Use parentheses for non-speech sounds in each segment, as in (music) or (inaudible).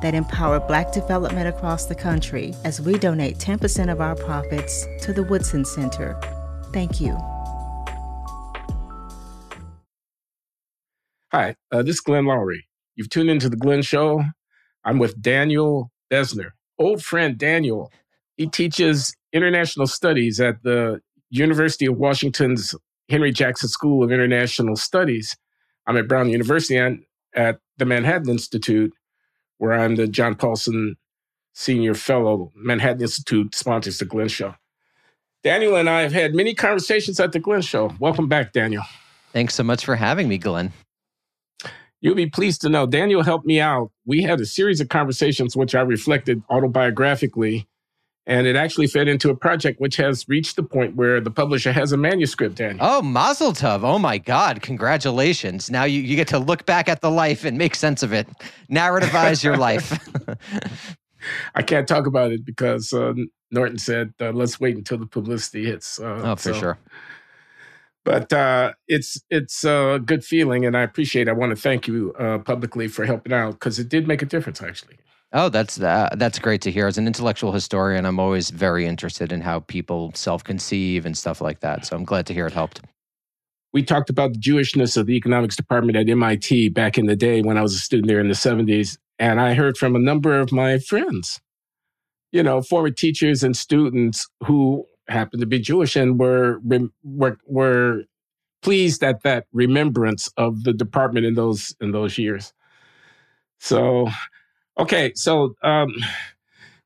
that empower Black development across the country as we donate 10% of our profits to the Woodson Center. Thank you. Hi, uh, this is Glenn Loury. You've tuned into The Glenn Show. I'm with Daniel Bessner, old friend Daniel. He teaches international studies at the University of Washington's Henry Jackson School of International Studies. I'm at Brown University and at the Manhattan Institute, where I'm the John Paulson Senior Fellow. Manhattan Institute sponsors the Glenn Show. Daniel and I have had many conversations at the Glenn Show. Welcome back, Daniel. Thanks so much for having me, Glenn. You'll be pleased to know Daniel helped me out. We had a series of conversations which I reflected autobiographically and it actually fed into a project which has reached the point where the publisher has a manuscript, Daniel. Oh, Mazel Tov. Oh my God. Congratulations. Now you, you get to look back at the life and make sense of it. Narrativize your life. (laughs) I can't talk about it because uh, Norton said, uh, let's wait until the publicity hits. Uh, oh, for so. sure. But uh, it's it's a good feeling, and I appreciate. It. I want to thank you uh, publicly for helping out because it did make a difference, actually. Oh, that's that's great to hear. As an intellectual historian, I'm always very interested in how people self-conceive and stuff like that. So I'm glad to hear it helped. We talked about the Jewishness of the economics department at MIT back in the day when I was a student there in the 70s, and I heard from a number of my friends, you know, former teachers and students who happened to be Jewish and were were were pleased at that remembrance of the department in those in those years. So Okay, so um,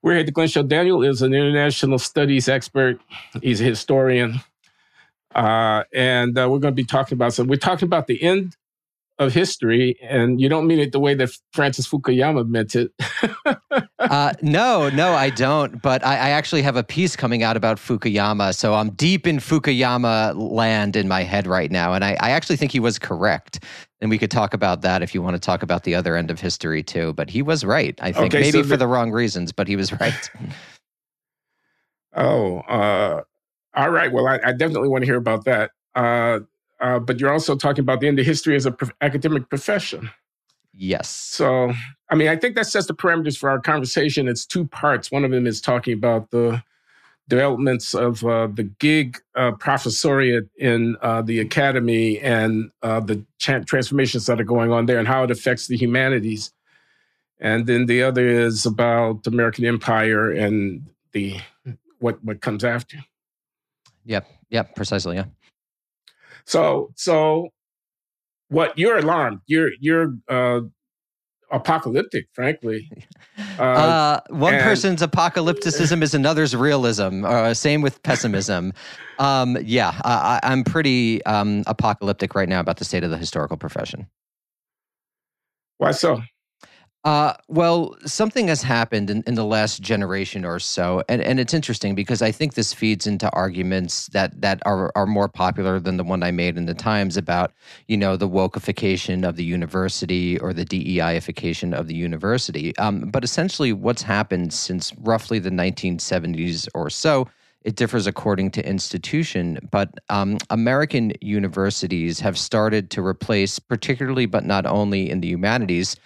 we're here at the Glenn Show. Daniel is an international studies expert. He's a historian, uh, and uh, we're going to be talking about some. We're talking about the end of history, and you don't mean it the way that Francis Fukuyama meant it. (laughs) uh, no, no, I don't. But I, I, actually have a piece coming out about Fukuyama, so I'm deep in Fukuyama land in my head right now, and I, I actually think he was correct. And we could talk about that if you want to talk about the other end of history too. But he was right, I think, okay, maybe so the, for the wrong reasons, but he was right. oh, uh, all right. Well, I, I, definitely want to hear about that. Uh, uh, but you're also talking about the end of history as an pro- academic profession. Yes. So, I mean, I think that sets the parameters for our conversation. It's two parts. One of them is talking about the developments of uh, the gig uh, professoriate in uh, the academy and uh, the transformations that are going on there and how it affects the humanities. And then the other is about American empire and the what what comes after. Yep. Yep. Precisely. Yeah. So, so what you're alarmed. You're you're uh, apocalyptic, frankly. (laughs) Uh, uh, one and, person's apocalypticism is another's realism. Uh, same with pessimism. (laughs) um, yeah, I, am pretty um, apocalyptic right now about the state of the historical profession. Why so? Uh, well, something has happened in, in the last generation or so, and, and it's interesting because I think this feeds into arguments that that are are more popular than the one I made in the Times about you know the wokeification of the university or the DEIification of the university. Um, but essentially, what's happened since roughly the 1970s or so it differs according to institution, but um, American universities have started to replace, particularly but not only in the humanities,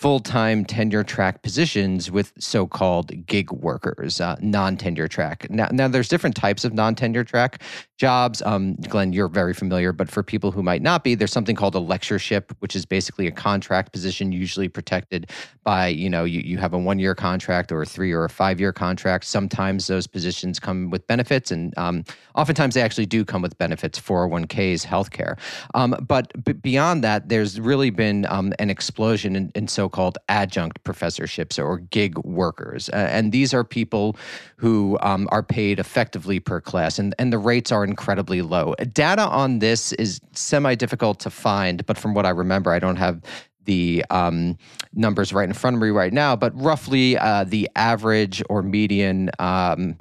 full time tenure track positions with so called gig workers, uh, non tenure track. Now, now, there's different types of non tenure track jobs. Um, Glenn, you're very familiar, but for people who might not be, there's something called a lectureship, which is basically a contract position, usually protected by, you know, you, you have a one year contract or a three or a five year contract. Sometimes those positions come with benefits, and um, oftentimes they actually do come with benefits, 401ks, healthcare. Um, but b- beyond that, there's really been um, an explosion in, in so called adjunct professorships or gig workers. Uh, and these are people who um, are paid effectively per class, and, and the rates are incredibly low. Data on this is semi difficult to find, but from what I remember, I don't have the um, numbers right in front of me right now, but roughly uh, the average or median um,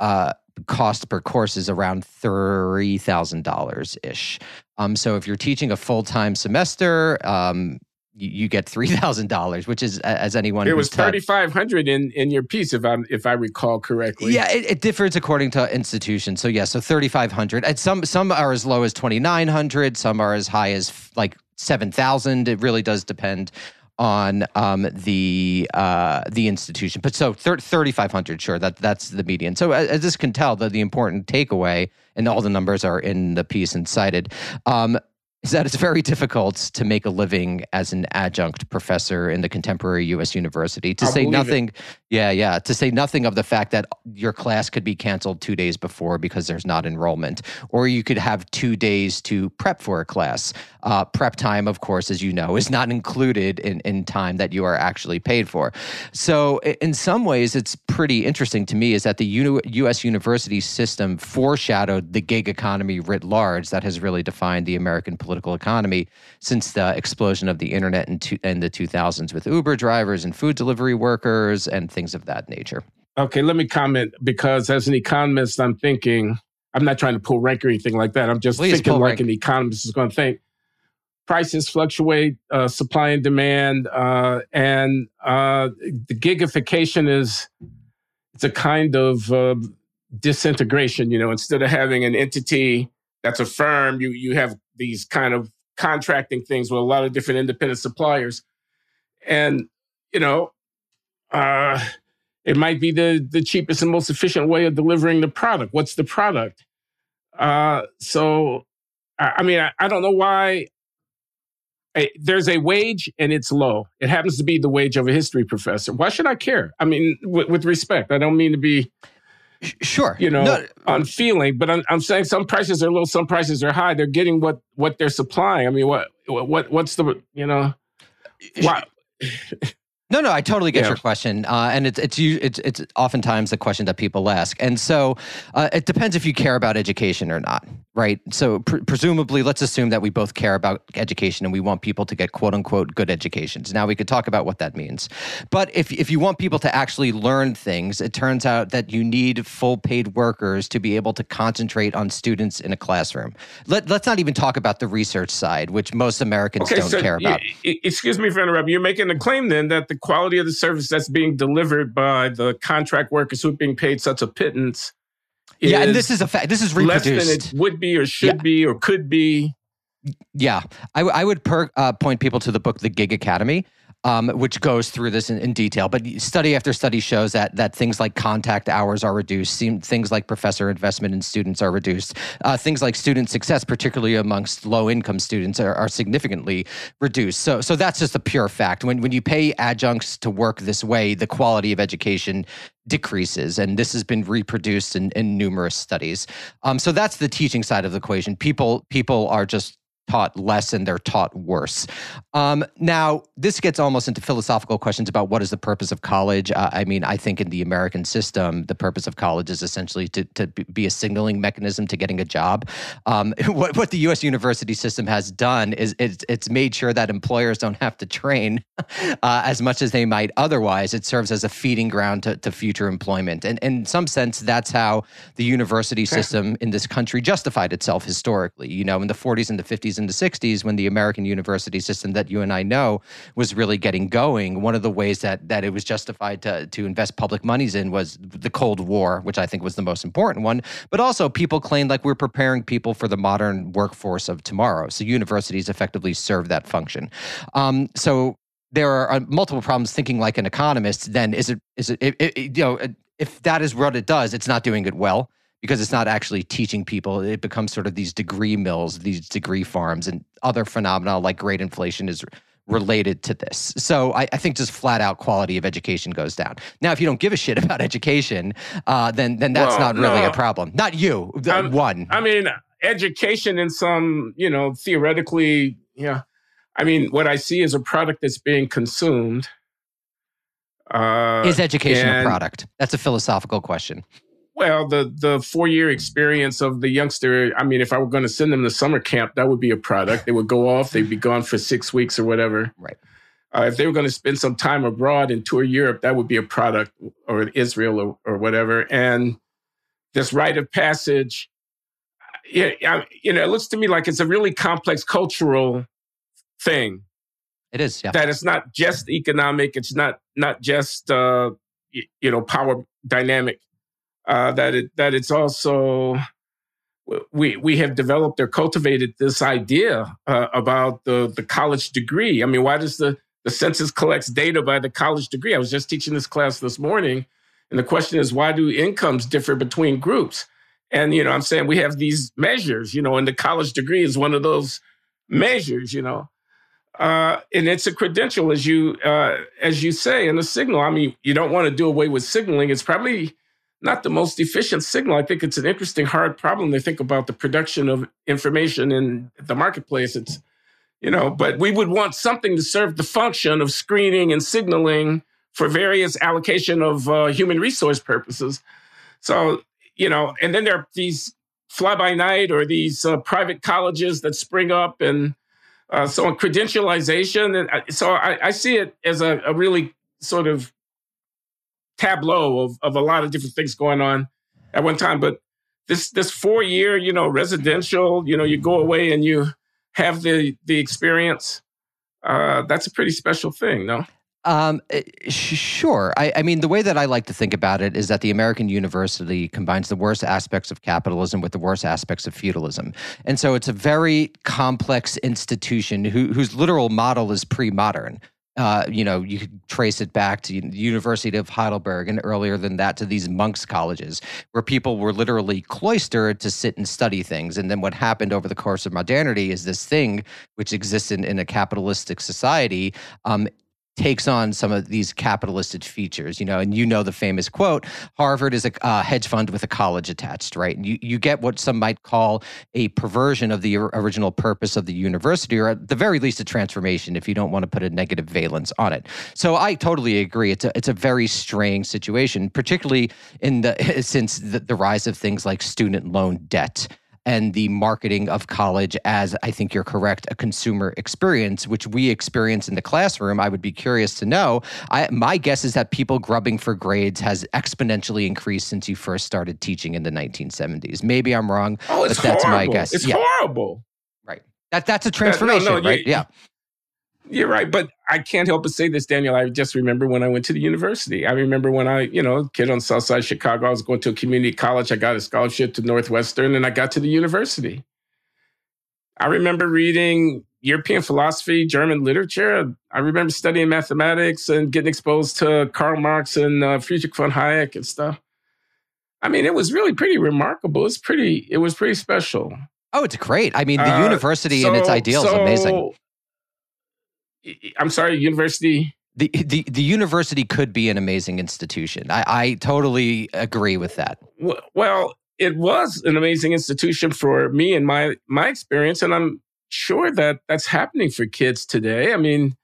uh, cost per course is around three thousand dollars ish. Um, so if you're teaching a full time semester, um, you, you, get three thousand dollars, which is as anyone. It was thirty five hundred in in your piece, if I if I recall correctly. Yeah, it, it differs according to institution. So yeah, so thirty five hundred. And some some are as low as twenty nine hundred. Some are as high as like seven thousand. It really does depend on um, the uh, the institution. But so thirty five hundred, sure, that that's the median. So as, as this can tell, the the important takeaway, and all the numbers are in the piece and cited. Um, is that it's very difficult to make a living as an adjunct professor in the contemporary U.S. university. To i say nothing, it. yeah, yeah, to say nothing of the fact that your class could be canceled two days before because there's not enrollment, or you could have two days to prep for a class. Uh, prep time, of course, as you know, is not included in, in time that you are actually paid for. So, in some ways, it's pretty interesting to me is that the U- U.S. university system foreshadowed the gig economy writ large that has really defined the American political political economy since the explosion of the internet in, two, in the 2000s with Uber drivers and food delivery workers and things of that nature. Okay, let me comment because as an economist, I'm thinking, I'm not trying to pull rank or anything like that. I'm just Please thinking like rank. an economist is going to think. Prices fluctuate, uh, supply and demand, uh, and uh, the gigification is it's a kind of uh, disintegration. You know, instead of having an entity that's a firm, you you have these kind of contracting things with a lot of different independent suppliers. And, you know, uh, it might be the, the cheapest and most efficient way of delivering the product. What's the product? Uh, so, I, I mean, I, I, don't know why. I, there's a wage and it's low. It happens to be the wage of a history professor. Why should I care? I mean, with, with respect, I don't mean to be Sure. You know, no. on feeling, but I'm, I'm saying some prices are low, some prices are high. They're getting what what they're supplying. I mean, what what what's the you know? Why? No, no, I totally get yeah. your question, uh, and it's it's it's it's oftentimes the question that people ask, and so uh, it depends if you care about education or not, right? So pr- presumably, let's assume that we both care about education and we want people to get quote unquote good educations. Now we could talk about what that means, but if if you want people to actually learn things, it turns out that you need full paid workers to be able to concentrate on students in a classroom. Let let's not even talk about the research side, which most Americans okay, don't so care about. excuse me for interrupting. You're making a claim then that the quality of the service that's being delivered by the contract workers who are being paid such a pittance. Yeah, and this is a fact. This is reproduced. Less than it would be, or should yeah. be, or could be. Yeah, I, I would per, uh, point people to the book The Gig Academy, um, which goes through this in, in, detail. But study after study shows that that things like contact hours are reduced, things like professor investment in students are reduced, uh, things like student success, particularly amongst low income students, are, are, significantly reduced. So, so that's just a pure fact. When when you pay adjuncts to work this way, the quality of education decreases and this has been reproduced in, in numerous studies um, so that's the teaching side of the equation people people are just taught less and they're taught worse. Um, now, this gets almost into philosophical questions about what is the purpose of college. Uh, I mean, I think in the American system, the purpose of college is essentially to, to be a signaling mechanism to getting a job. Um, (laughs) what, what the U.S. university system has done is it's, it's made sure that employers don't have to train (laughs) uh, as much as they might otherwise. It serves as a feeding ground to, to future employment. And, and in some sense, that's how the university system in this country justified itself historically. You know, in the 40s and the 50s, 50s and the 60s when the American university system that you and I know was really getting going, one of the ways that that it was justified to to invest public monies in was the Cold War, which I think was the most important one. But also people claimed like we're preparing people for the modern workforce of tomorrow. So universities effectively serve that function. Um, so there are uh, multiple problems thinking like an economist. Then is it is it, it, it you know if that is what it does, it's not doing it well because it's not actually teaching people. It becomes sort of these degree mills, these degree farms, and other phenomena like grade inflation is related to this. So I, I, think just flat out quality of education goes down. Now, if you don't give a shit (laughs) about education, uh, then then that's well, not really no. a problem. Not you, um, one. I mean, education in some, you know, theoretically, yeah. I mean, what I see is a product that's being consumed. Uh, is education and, a product? That's a philosophical question. Well, the the four year experience of the youngster. I mean, if I were going to send them to summer camp, that would be a product. They would go off. They'd be gone for six weeks or whatever. Right. Uh, if they were going to spend some time abroad and tour Europe, that would be a product, or Israel, or, or whatever. And this rite of passage, yeah, you know, it looks to me like it's a really complex cultural thing. It is, yeah. That it's not just economic. It's not not just uh, you know power dynamic. Uh, that it that it's also we we have developed or cultivated this idea uh, about the the college degree. I mean, why does the the census collects data by the college degree? I was just teaching this class this morning, and the question is, why do incomes differ between groups? And you know, I'm saying we have these measures, you know, and the college degree is one of those measures, you know uh, and it's a credential, as you uh, as you say, and a signal. I mean, you don't want to do away with signaling. It's probably not the most efficient signal. I think it's an interesting, hard problem to think about the production of information in the marketplace. It's you know, but we would want something to serve the function of screening and signaling for various allocation of uh, human resource purposes. So you know, and then there are these fly by night or these uh, private colleges that spring up and uh, so on credentialization, and uh, so I, I see it as a, a, really sort of tableau of, of a lot of different things going on at one time. But this this four year, you know, residential, you know, you go away and you have the the experience. Uh, that's a pretty special thing, no? Um, eh, sure. I, I, mean, the way that I like to think about it is that the American university combines the worst aspects of capitalism with the worst aspects of feudalism. And so it's a very complex institution who, whose literal model is pre modern. Uh, you know, you could trace it back to the University of Heidelberg and earlier than that to these monks' colleges, where people were literally cloistered to sit and study things. And then what happened over the course of modernity is this thing which exists in, in a capitalistic society um, takes on some of these capitalistic features, you know, and you know the famous quote, Harvard is a uh, hedge fund with a college attached, right? And you, you get what some might call a perversion of the original purpose of the university, or at the very least a transformation if you don't want to put a negative valence on it. So I totally agree. It's a, it's a very strange situation, particularly in the, (laughs) since the, the rise of things like student loan debt and the marketing of college as I think you're correct, a consumer experience, which we experience in the classroom. I would be curious to know. I, my guess is that people grubbing for grades has exponentially increased since you first started teaching in the 1970s. Maybe I'm wrong, oh, but that's horrible. my guess. It's yeah. horrible. Right. That that's a transformation, no, no, right? You, yeah. You're right, but I can't help but say this, Daniel. I just remember when I went to the university. I remember when I, you know, kid on South Side Chicago. I was going to a community college. I got a scholarship to Northwestern, and I got to the university. I remember reading European philosophy, German literature. I remember studying mathematics and getting exposed to Karl Marx and uh, Friedrich von Hayek and stuff. I mean, it was really pretty remarkable. It's pretty. It was pretty special. Oh, it's great. I mean, the uh, university so, and its ideals so, amazing. I'm sorry, university. The, the the university could be an amazing institution. I, I totally agree with that. Well, it was an amazing institution for me and my my experience, and I'm sure that that's happening for kids today. I mean,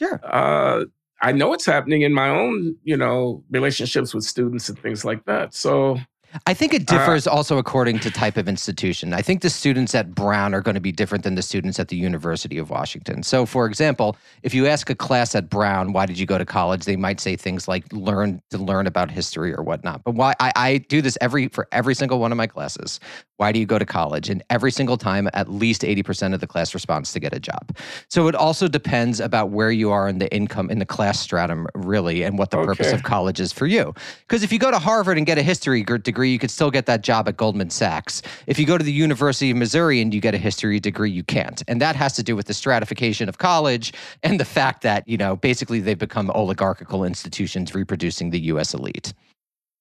yeah, Uh, I know it's happening in my own, you know, relationships with students and things like that. So I think it differs uh, also according to type of institution. I think the students at Brown are going to be different than the students at the University of Washington. So, for example, if you ask a class at Brown, why did you go to college? They might say things like learn to learn about history or whatnot. But why I, I do this every for every single one of my classes. Why do you go to college? And every single time, at least 80% of the class responds to get a job. So it also depends about where you are in the income, in the class stratum, really, and what the okay. purpose of college is for you. Because if you go to Harvard and get a history degree, you could still get that job at Goldman Sachs. If you go to the University of Missouri and you get a history degree, you can't. And that has to do with the stratification of college and the fact that, you know, basically they've become oligarchical institutions reproducing the US elite,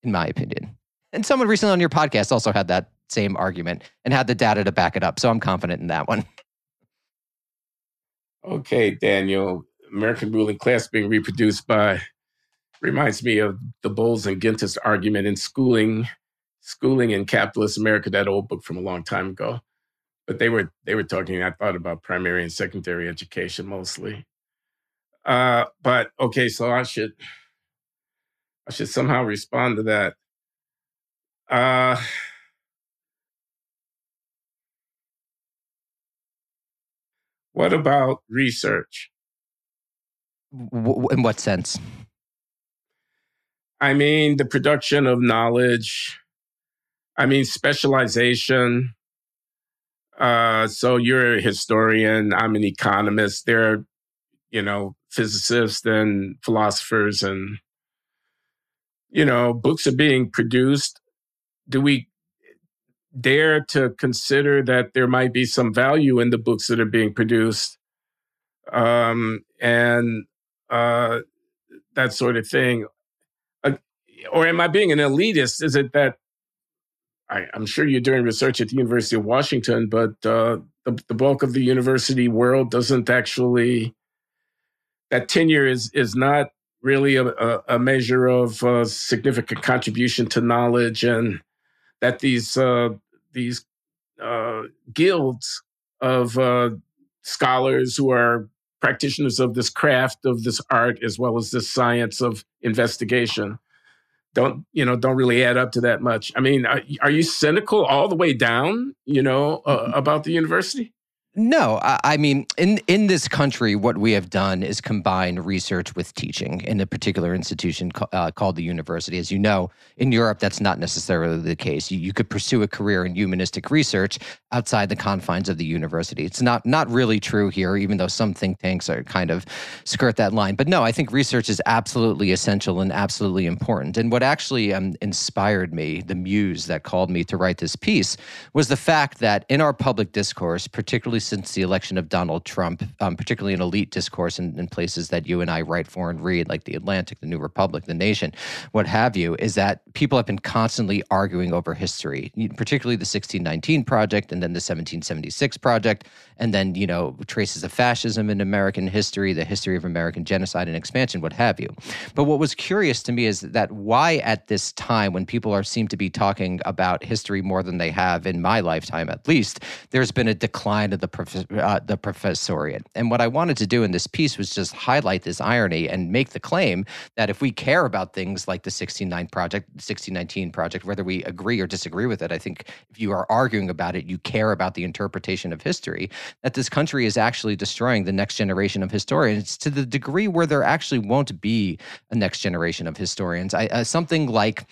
in my opinion. And someone recently on your podcast also had that same argument and had the data to back it up. So I'm confident in that one. Okay, Daniel. American ruling class being reproduced by reminds me of the Bowles and Gintis argument in schooling, schooling in capitalist America, that old book from a long time ago. But they were they were talking, I thought about primary and secondary education mostly. Uh, but okay, so I should I should somehow respond to that. Uh, what about research? W- in what sense? I mean, the production of knowledge. I mean, specialization. Uh, so you're a historian. I'm an economist. There are, you know, physicists and philosophers, and you know, books are being produced. Do we dare to consider that there might be some value in the books that are being produced? Um, and uh, that sort of thing or am I being an elitist? Is it that I, am sure you're doing research at the University of Washington, but uh, the, the bulk of the university world doesn't actually that tenure is is not really a, a measure of uh, significant contribution to knowledge, and that these uh, these uh, guilds of uh, scholars who are practitioners of this craft of this art as well as this science of investigation don't you know don't really add up to that much. I mean, are, are you cynical all the way down? You know uh, mm-hmm. about the university? No, I, mean, in in this country, what we have done is combine research with teaching in a particular institution uh, called the university. As you know, in Europe, that's not necessarily the case. You, you, could pursue a career in humanistic research outside the confines of the university. It's not not really true here, even though some think tanks are kind of skirt that line. But no, I think research is absolutely essential and absolutely important. And what actually um, inspired me, the muse that called me to write this piece, was the fact that in our public discourse, particularly since the election of Donald Trump, um, particularly in elite discourse in, in, places that you and I write for and read, like The Atlantic, The New Republic, The Nation, what have you, is that people have been constantly arguing over history, particularly the 1619 Project and then the 1776 Project, and then, you know, traces of fascism in American history, the history of American genocide and expansion, what have you. But what was curious to me is that why at this time, when people are seem to be talking about history more than they have in my lifetime at least, there's been a decline of the uh, the professoriate. And what I wanted to do in this piece was just highlight this irony and make the claim that if we care about things like the 169 project, 1619 project, whether we agree or disagree with it, I think if you are arguing about it, you care about the interpretation of history, that this country is actually destroying the next generation of historians to the degree where there actually won't be a next generation of historians. I, uh, something like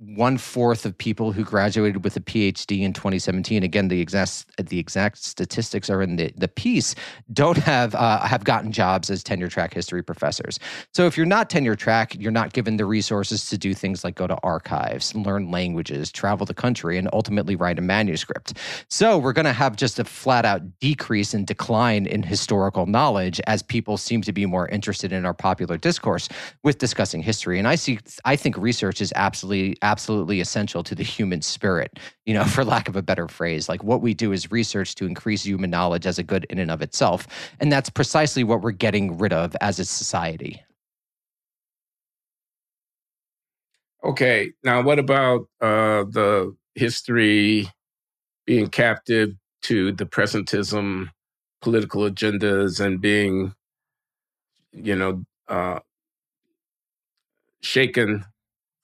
one fourth of people who graduated with a PhD in 2017. Again, the exact the exact statistics are in the, the piece. Don't have uh, have gotten jobs as tenure track history professors. So if you're not tenure track, you're not given the resources to do things like go to archives, learn languages, travel the country, and ultimately write a manuscript. So we're going to have just a flat out decrease and decline in historical knowledge as people seem to be more interested in our popular discourse with discussing history. And I see, I think research is absolutely absolutely essential to the human spirit, you know, (laughs) for lack of a better phrase. Like what we do is research to increase human knowledge as a good in and of itself. And that's precisely what we're getting rid of as a society. Okay. Now, what about uh, the history being captive to the presentism, political agendas, and being, you know, uh, shaken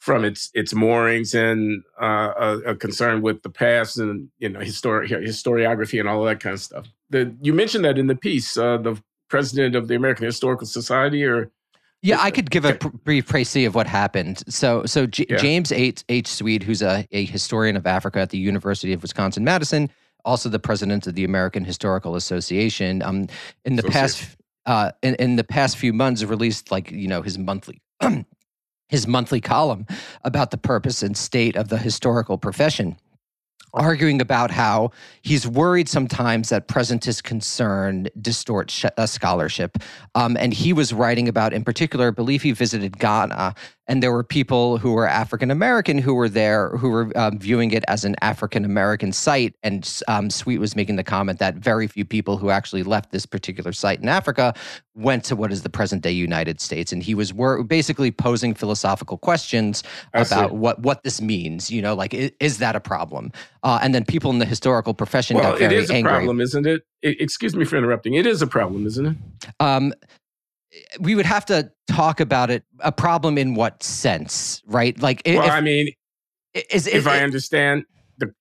from its its moorings and uh, a, a, concern with the past and you know histori- historiography and all of that kind of stuff. The, you mentioned that in the piece, uh, the president of the American Historical Society, or yeah, I could give a brief précis of what happened. So, so J- yeah. James H. H. Sweet, who's a, a historian of Africa at the University of Wisconsin Madison, also the president of the American Historical Association, um, in the past. Uh, in, in the past few months, released like you know his monthly (clears throat) his monthly column about the purpose and state of the historical profession arguing about how he's worried sometimes that presentist concern distorts sh- uh, scholarship. Um, and he was writing about, in particular, I believe he visited Ghana and there were people who were African American who were there who were um, viewing it as an African American site. And um, Sweet was making the comment that very few people who actually left this particular site in Africa went to what is the present day United States. And he was wor- basically posing philosophical questions I about what what this means. You know, like is, is that a problem? Uh, and then people in the historical profession well, got very angry. it is a angry. problem, isn't it? it? Excuse me for interrupting. It is a problem, isn't it? Um, we would have to talk about it. A problem in what sense, right? Like, well, if, I mean, Is, if I understand the.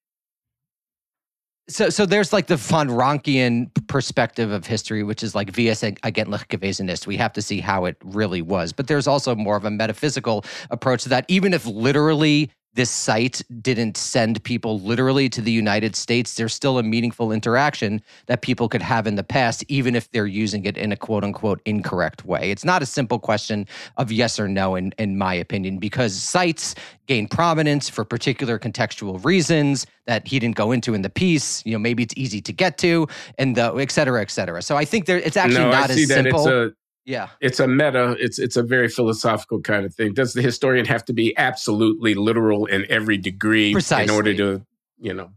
So, so there's like the von Rankian perspective of history, which is like vs eigentlich gewesen ist. We have to see how it really was. But there's also more of a metaphysical approach to that. Even if literally this site didn't send people literally to the United States, there's still a meaningful interaction that people could have in the past, even if they're using it in a quote unquote incorrect way. It's not a simple question of yes or no, in, in my opinion, because sites gain prominence for particular contextual reasons that he didn't go into in the piece. You know, maybe it's easy to get to, and the et cetera, et cetera. So I think there, it's actually no, not as simple. Yeah. It's a meta, it's it's a very philosophical kind of thing. Does the historian have to be absolutely literal in every degree Precisely. in order to, you know,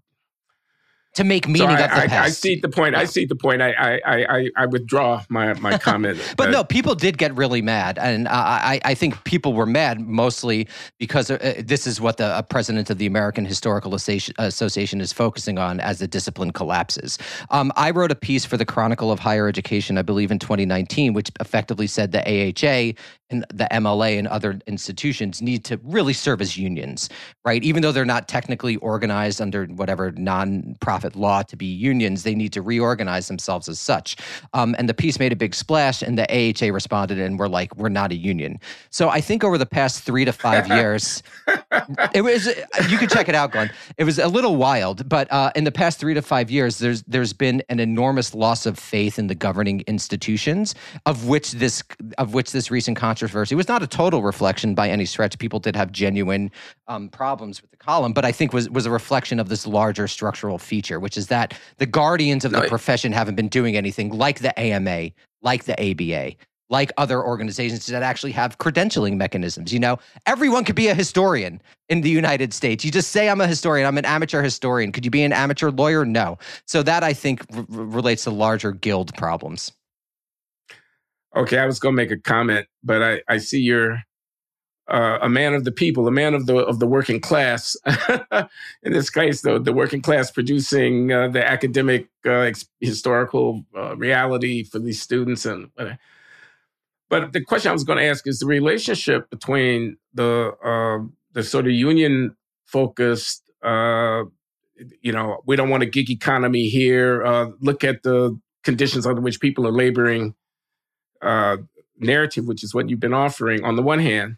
to make meaning so I, of the I, past. I see the point. Yeah. I see the point. I I I, I withdraw my my (laughs) comment. but no, people did get really mad, and I I think people were mad mostly because uh, this is what the uh, president of the American Historical Association is focusing on as the discipline collapses. Um, I wrote a piece for the Chronicle of Higher Education, I believe, in 2019, which effectively said the AHA and the MLA and other institutions need to really serve as unions, right? Even though they're not technically organized under whatever nonprofit law to be unions, they need to reorganize themselves as such. Um, and the piece made a big splash, and the AHA responded and were like, "We're not a union." So I think over the past three to five (laughs) years, it was you can check it out, Glenn. It was a little wild, but uh, in the past three to five years, there's there's been an enormous loss of faith in the governing institutions, of which this of which this recent controversy was not a total reflection by any stretch. People did have genuine um, problems with the column, but I think was was a reflection of this larger structural feature, which is that the guardians of no, the profession haven't been doing anything like the AMA, like the ABA, like other organizations that actually have credentialing mechanisms. You know, everyone could be a historian in the United States. You just say, I'm a historian, I'm an amateur historian. Could you be an amateur lawyer? No. So that I think r- relates to larger guild problems. Okay, I was going to make a comment, but I, I see you're uh, a man of the people, a man of the of the working class. (laughs) In this case, the the working class producing uh, the academic uh, ex- historical uh, reality for these students and. But the question I was going to ask is the relationship between the uh, the sort of union focused, uh, you know, we don't want a gig economy here. look at the conditions under which people are laboring uh, narrative, which is what you've been offering on the one hand,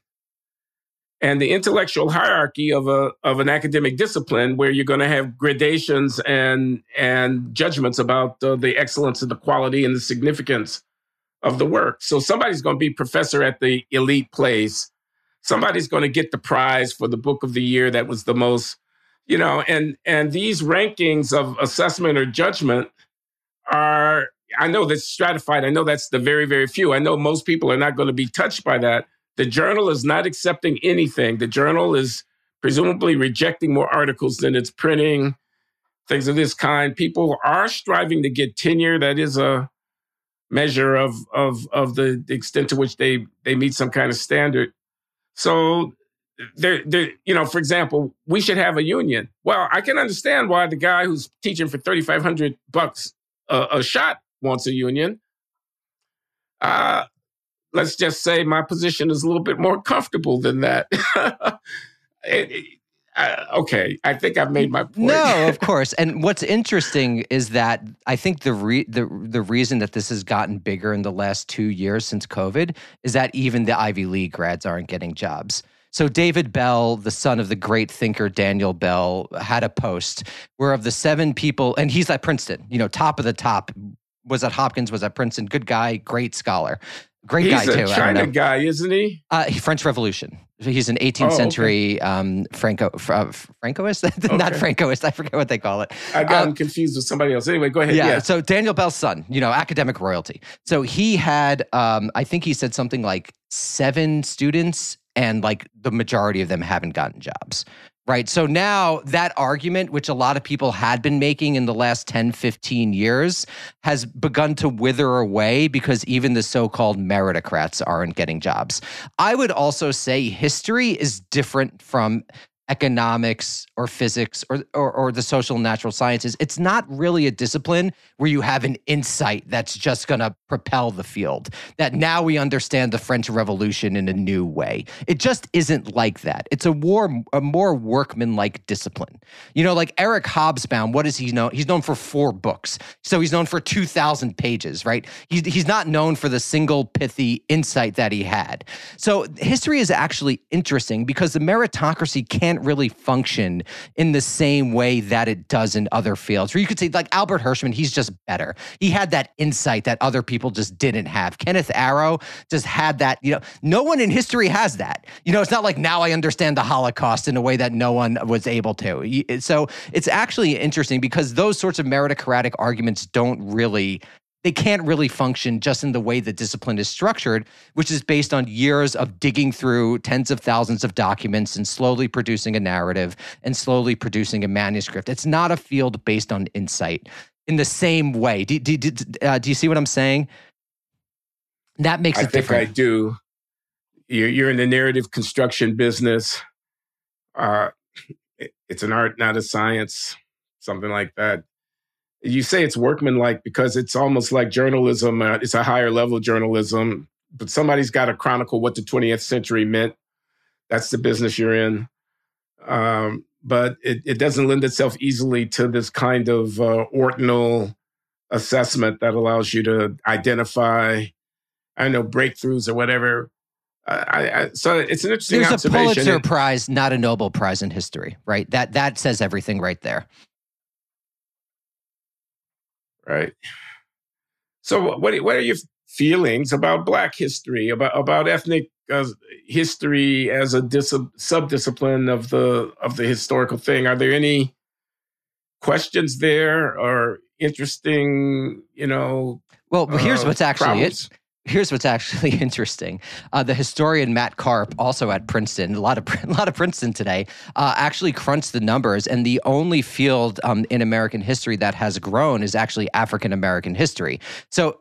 and the intellectual hierarchy of a of an academic discipline where you're going to have gradations and and judgments about uh, the excellence and the quality and the significance of the work. So somebody's going to be professor at the elite place. Somebody's going to get the prize for the book of the year that was the most, you know, and and these rankings of assessment or judgment are I know that's stratified. I know that's the very, very few. I know most people are not going to be touched by that. The journal is not accepting anything. The journal is presumably rejecting more articles than it's printing, things of this kind. People are striving to get tenure. That is a measure of of of the, extent to which they they meet some kind of standard. So there, there, you know, for example, we should have a union. Well, I can understand why the guy who's teaching for thirty five hundred bucks a, a shot wants a union. Uh, let's just say my position is a little bit more comfortable than that. (laughs) it, it, uh, okay, I think I've made my point. No, of (laughs) course. And what's interesting is that I think the re- the the reason that this has gotten bigger in the last two years since COVID is that even the Ivy League grads aren't getting jobs. So David Bell, the son of the great thinker Daniel Bell, had a post where of the seven people, and he's at Princeton, you know, top of the top, was at Hopkins, was at Princeton. Good guy, great scholar. Great He's guy too. He's a China guy, isn't he? Uh, French Revolution. He's an 18th oh, century okay. um, Franco uh, Francoist, (laughs) okay. not Francoist. I forget what they call it. I got um, confused with somebody else. Anyway, go ahead. Yeah, yeah, So Daniel Bell's son, you know, academic royalty. So he had, um, I think he said something like seven students, and like the majority of them haven't gotten jobs right? So now that argument, which a lot of people had been making in the last 10, 15 years, has begun to wither away because even the so called meritocrats aren't getting jobs. I would also say history is different from economics or physics or, or, or the social and natural sciences. It's not really a discipline where you have an insight that's just going to propel the field. That now we understand the French Revolution in a new way. It just isn't like that. It's a war, a more workman-like discipline. You know, like Eric Hobsbawm. What is he known? He's known for four books, so he's known for two thousand pages, right? He's he's not known for the single pithy insight that he had. So history is actually interesting because the meritocracy can't really function in the same way that it does in other fields. Where you could say, like Albert Hirschman, he's just better. He had that insight that other people just didn't have. Kenneth Arrow just had that. You know, no one in history has that. You know, it's not like now I understand the Holocaust in a way that no one was able to. So it's actually interesting because those sorts of meritocratic arguments don't really they can't really function just in the way the discipline is structured, which is based on years of digging through tens of thousands of documents and slowly producing a narrative and slowly producing a manuscript. It's not a field based on insight in the same way. Do, do, do, uh, do you see what I'm saying? That makes it I think different. I do. You're, you're in the narrative construction business. Uh, it's an art, not a science, something like that you say it's workmanlike because it's almost like journalism. Uh, it's a higher level journalism, but somebody's got to chronicle what the 20th century meant. That's the business you're in. Um, but it, it, doesn't lend itself easily to this kind of uh, ordinal assessment that allows you to identify, I know, breakthroughs or whatever. Uh, I, I, so it's an interesting There's observation. a Pulitzer Prize, not a Nobel Prize in history, right? That that says everything right there right? So, what what are your feelings about Black history, about about ethnic uh, history as a dis- subdiscipline of the of the historical thing? Are there any questions there or interesting, you know? Well, here's uh, what's actually it here's what's actually (laughs) interesting. Uh, the historian Matt Karp, also at Princeton, a lot of (laughs) a lot of Princeton today, uh, actually crunched the numbers, and the only field um, in American history that has grown is actually African American history. So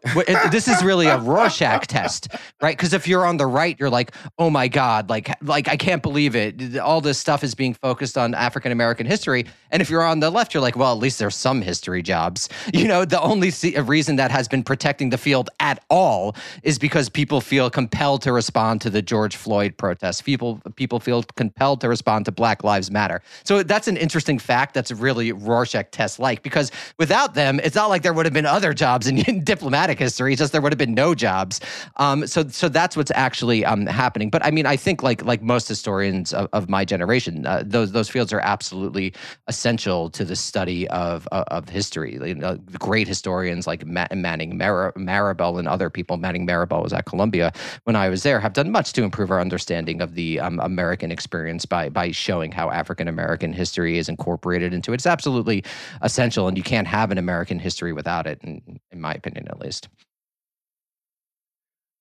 this is really a Rorschach test, right? Because if you're on the right, you're like, oh my god, like like I can't believe it. All this stuff is being focused on African American history, and if you're on the left, you're like, well, at least there's some history jobs. (laughs) You know, the only reason that has been protecting the field at all is because people feel compelled to respond to the George Floyd protests. People people feel compelled to respond to Black Lives Matter. So that's an interesting fact. That's really Rorschach test like because without them, it's not like there would have been other jobs in, (laughs) in diplomatic history. It's just there would have been no jobs. Um, so so that's what's actually um, happening. But I mean, I think like like most historians of, of my generation, uh, those those fields are absolutely essential to the study of of, of history. You know, great historians like Manning Mar- Marable and other people, Manning Marable was at Columbia when I was there, have done much to improve our understanding of the um, American experience by by showing how African American history is incorporated into it. It's absolutely essential, and you can't have an American history without it, in, in my opinion, at least.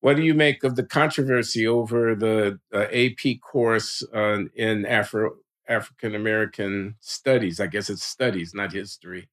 What do you make of the controversy over the uh, AP course uh, in Afro African American studies? I guess it's studies, not history.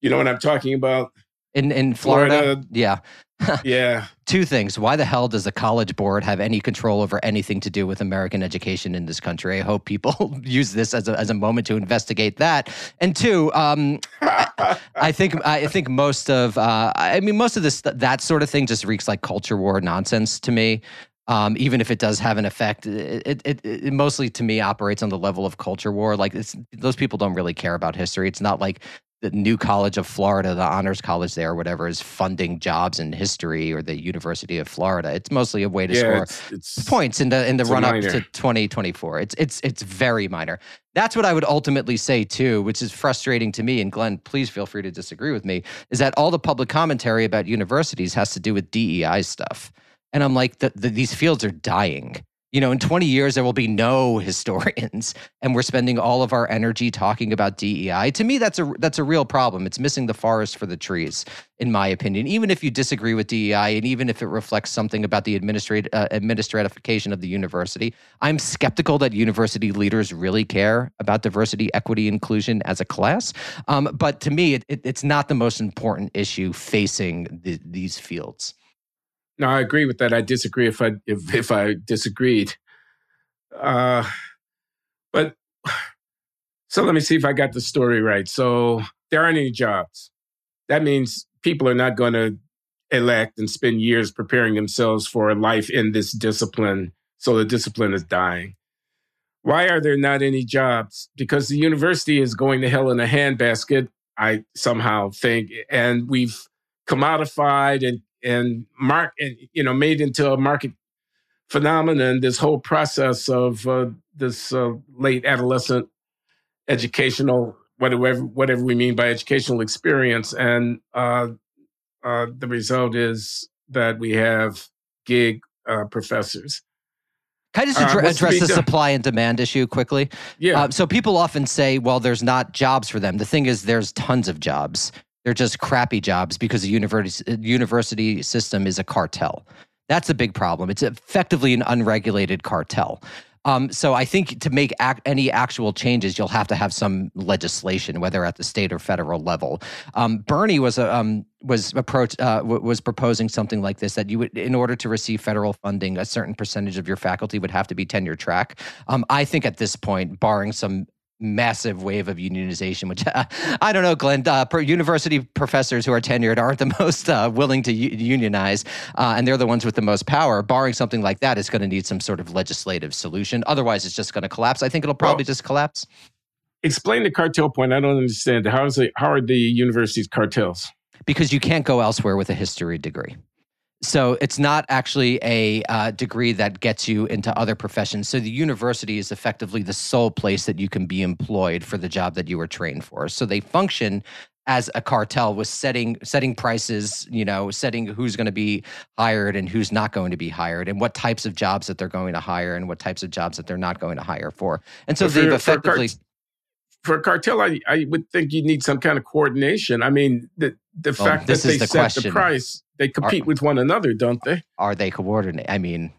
You know what I'm talking about? In in Florida, Florida yeah. (laughs) yeah. Two things. Why the hell does the College Board have any control over anything to do with American education in this country? I hope people (laughs) use this as a, as a moment to investigate that. And two, um, (laughs) I, I, think I think most of uh, I mean most of this that sort of thing just reeks like culture war nonsense to me. Um, even if it does have an effect, it, it, it, mostly to me operates on the level of culture war. Like those people don't really care about history. It's not like the new college of Florida, the honors college there, or whatever, is funding jobs in history, or the University of Florida. It's mostly a way to yeah, score it's, it's, points in the in the run up to 2024. It's it's it's very minor. That's what I would ultimately say too, which is frustrating to me. And Glenn, please feel free to disagree with me. Is that all the public commentary about universities has to do with DEI stuff? And I'm like, the, the, these fields are dying you know, in 20 years, there will be no (laughs) historians, and we're spending all of our energy talking about DEI. To me, that's a that's a real problem. It's missing the forest for the trees, in my opinion. Even if you disagree with DEI, and even if it reflects something about the administrat- uh, administratification of the university, I'm skeptical that university leaders really care about diversity, equity, inclusion as a class. Um, but to me, it, it, it's not the most important issue facing the, these fields. No, I agree with that. I disagree if I if if I disagreed. Uh, but So let me see if I got the story right. So there aren't any jobs. That means people are not going to elect and spend years preparing themselves for a life in this discipline. So the discipline is dying. Why are there not any jobs? Because the university is going to hell in a handbasket, I somehow think, and we've commodified and and mark and you know made into a market phenomenon this whole process of uh, this uh, late adolescent educational whatever whatever we mean by educational experience and uh, uh, the result is that we have gig uh, professors. Can I just uh, address the done? supply and demand issue quickly? Yeah. Uh, so people often say, well, there's not jobs for them. The thing is, there's tons of jobs. They're just crappy jobs because the university, university system is a cartel. That's a big problem. It's effectively an unregulated cartel. Um, so I think to make any actual changes, you'll have to have some legislation, whether at the state or federal level. Um, Bernie was a, um, was approach uh, w- was proposing something like this that you would, in order to receive federal funding, a certain percentage of your faculty would have to be tenure track. Um, I think at this point, barring some massive wave of unionization, which (laughs) uh, I don't know, Glenn. Uh, university professors who are tenured aren't the (laughs) most uh, willing to u- unionize, uh, and they're the ones with the most power. Barring something like that, it's going to need some sort of legislative solution. Otherwise, it's just going to collapse. I think it'll probably well, just collapse. Explain the cartel point. I don't understand. How is it? How are the universities cartels? Because you can't go elsewhere with a history degree. So it's not actually a uh, degree that gets you into other professions. So the university is effectively the sole place that you can be employed for the job that you were trained for. So they function as a cartel with setting setting prices, you know, setting who's going to be hired and who's not going to be hired, and what types of jobs that they're going to hire and what types of jobs that they're not going to hire for. And so, they've effectively. For a, cartel, I, I would think you need some kind of coordination. I mean, the the well, fact that they the set question. the price they compete are, with one another, don't they? Are they coordinate? I mean,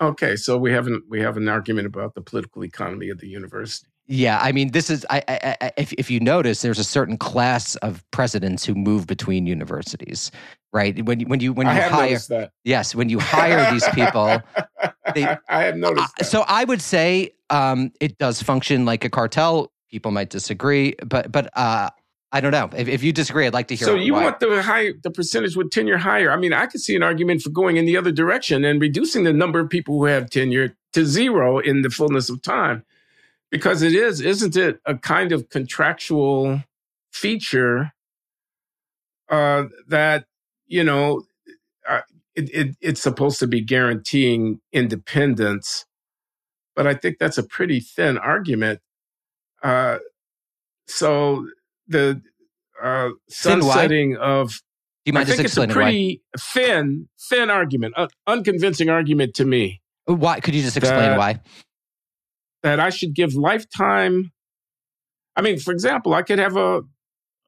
okay, so we haven't we have an argument about the political economy of the university. Yeah, I mean, this is I, I, I, if if you notice, there's a certain class of presidents who move between universities, right? When you when you when you hire, yes, when you hire these people, (laughs) they, I have noticed. Uh, so I would say um, it does function like a cartel. People might disagree, but but uh, I don't know. If, if you disagree, I'd like to hear. So you why. want the high, the percentage with tenure higher? I mean, I could see an argument for going in the other direction and reducing the number of people who have tenure to zero in the fullness of time, because it is, isn't it, a kind of contractual feature uh, that you know uh, it, it, it's supposed to be guaranteeing independence, but I think that's a pretty thin argument. Uh, so the uh, sunsetting of. Do you mind I think it's a pretty why? thin, thin argument, uh, unconvincing argument to me. Why? Could you just explain that, why? That I should give lifetime. I mean, for example, I could have a.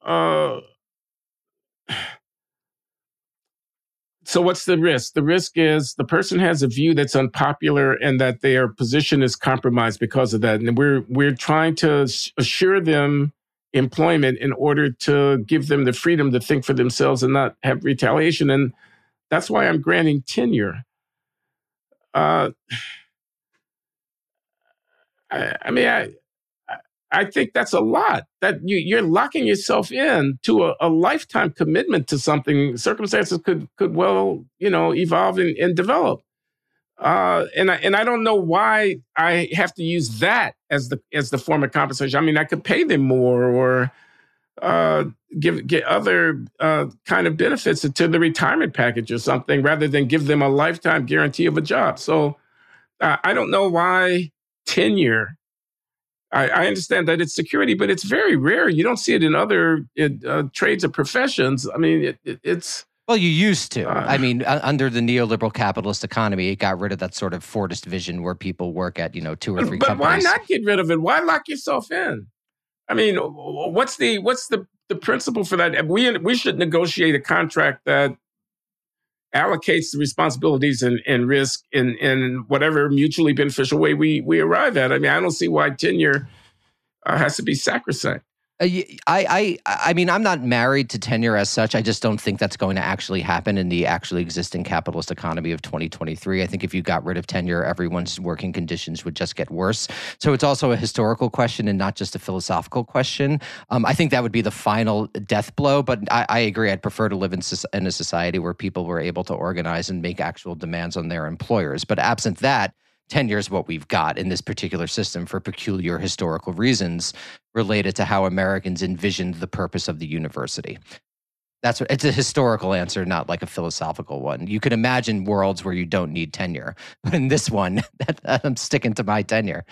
Uh, (sighs) so what's the risk? The risk is the person has a view that's unpopular and that their position is compromised because of that. And we're we're trying to assure them employment in order to give them the freedom to think for themselves and not have retaliation. And that's why I'm granting tenure. Uh, I, I, mean, I, I think that's a lot. That you, you're locking yourself in to a, a lifetime commitment to something. Circumstances could could well, you know, evolve and, and develop. Uh, and I, and I don't know why I have to use that as the as the form of compensation. I mean, I could pay them more or uh, give get other uh, kind of benefits to the retirement package or something, rather than give them a lifetime guarantee of a job. So uh, I don't know why tenure. I, I, understand that it's security, but it's very rare. You don't see it in other uh, trades or professions. I mean, it, it, it's well, you used to. Uh, I mean, under the neoliberal capitalist economy, it got rid of that sort of Fordist vision where people work at, you know, two or three but companies. why not get rid of it? Why lock yourself in? I mean, what's the what's the the principle for that? We we should negotiate a contract that allocates the responsibilities and, and risk in in whatever mutually beneficial way we we arrive at. I mean, I don't see why tenure uh, has to be sacrosanct. Uh, I, I, I mean, I'm not married to tenure as such. I just don't think that's going to actually happen in the actually existing capitalist economy of 2023. I think if you got rid of tenure, everyone's working conditions would just get worse. So it's also a historical question and not just a philosophical question. Um, I think that would be the final death blow. But I, I agree. I'd prefer to live in, in a society where people were able to organize and make actual demands on their employers. But absent that, tenure is what we've got in this particular system for peculiar historical reasons related to how Americans envisioned the purpose of the university. That's what, it's a historical answer, not like a philosophical one. You could imagine worlds where you don't need tenure, (laughs) but in this one, (laughs) I'm sticking to my tenure.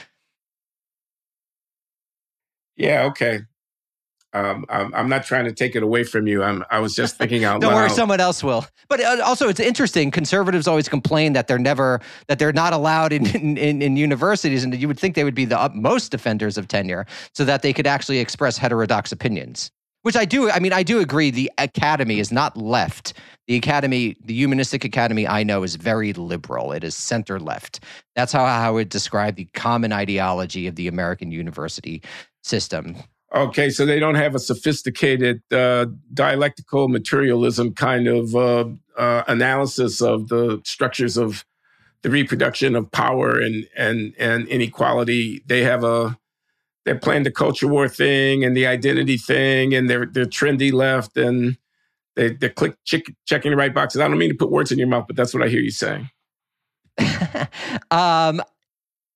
Yeah. Okay. Um, I'm, I'm, not trying to take it away from you. I'm, I was just thinking out (laughs) Don't loud. worry, someone else will. But uh, also, it's interesting. Conservatives always complain that they're never that they're not allowed in in, in universities, and you would think they would be the most defenders of tenure, so that they could actually express heterodox opinions. Which I do. I mean, I do agree. The academy is not left. The academy, the humanistic academy, I know is very liberal. It is center left. That's how I would describe the common ideology of the American university system. Okay, so they don't have a sophisticated uh, dialectical materialism kind of uh, uh, analysis of the structures of the reproduction of power and and and inequality. They have a they're playing the culture war thing and the identity thing, and they're they're trendy left, and they they're click check, checking the right boxes. I don't mean to put words in your mouth, but that's what I hear you saying. (laughs) um,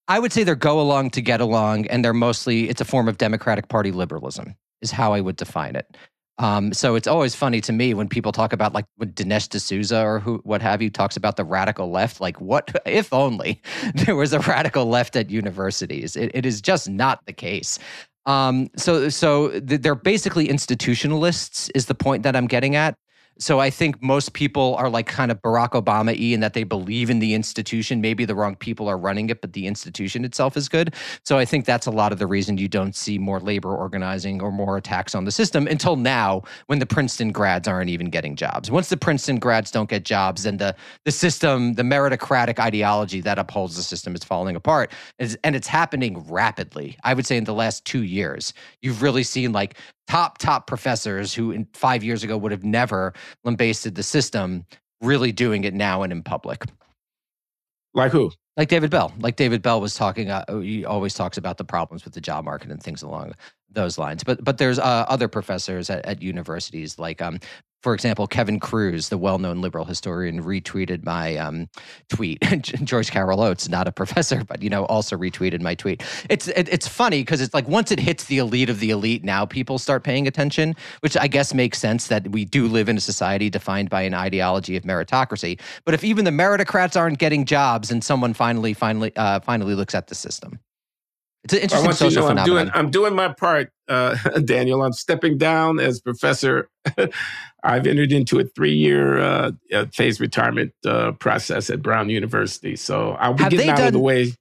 I would say they're go along to get along, and they're mostly it's a form of Democratic Party liberalism, is how I would define it. Um, so it's always funny to me when people talk about like when Dinesh D'Souza or who, what have you, talks about the radical left. Like, what (laughs) if only (laughs) there was a radical left at universities? It, it is just not the case. Um, so, so they're basically institutionalists, is the point that I'm getting at. So I think most people are like kind of Barack Obama y in that they believe in the institution. Maybe the wrong people are running it, but the institution itself is good. So I think that's a lot of the reason you don't see more labor organizing or more attacks on the system until now when the Princeton grads aren't even getting jobs. Once the Princeton grads don't get jobs, then the the system, the meritocratic ideology that upholds the system is falling apart. and it's happening rapidly. I would say in the last two years, you've really seen like top top professors who in five years ago would have never lambasted the system really doing it now and in public. Like who? Like david bell. Like david bell was talking uh, he always talks about the problems with the job market and things along those lines. But but there's uh, other professors at, at universities like um, for example, Kevin Kruse, the well-known liberal historian, retweeted my um, tweet. (laughs) Joyce Carol Oates, not a (laughs) professor, but you know, also retweeted my tweet. It's it, it's funny because it's like once it hits the elite of the elite, now people start paying attention, which I guess makes sense that we do live in a society defined by an ideology of meritocracy. But if even the meritocrats aren't getting jobs, and someone finally finally uh, finally looks at the system. It's an interesting social you know. I'm doing, I'm doing my part, uh, (laughs) Daniel. I'm stepping down as professor. (laughs) I've entered into a three-year uh, phase retirement uh, process at Brown University, so I'll be Have getting out done, of the way.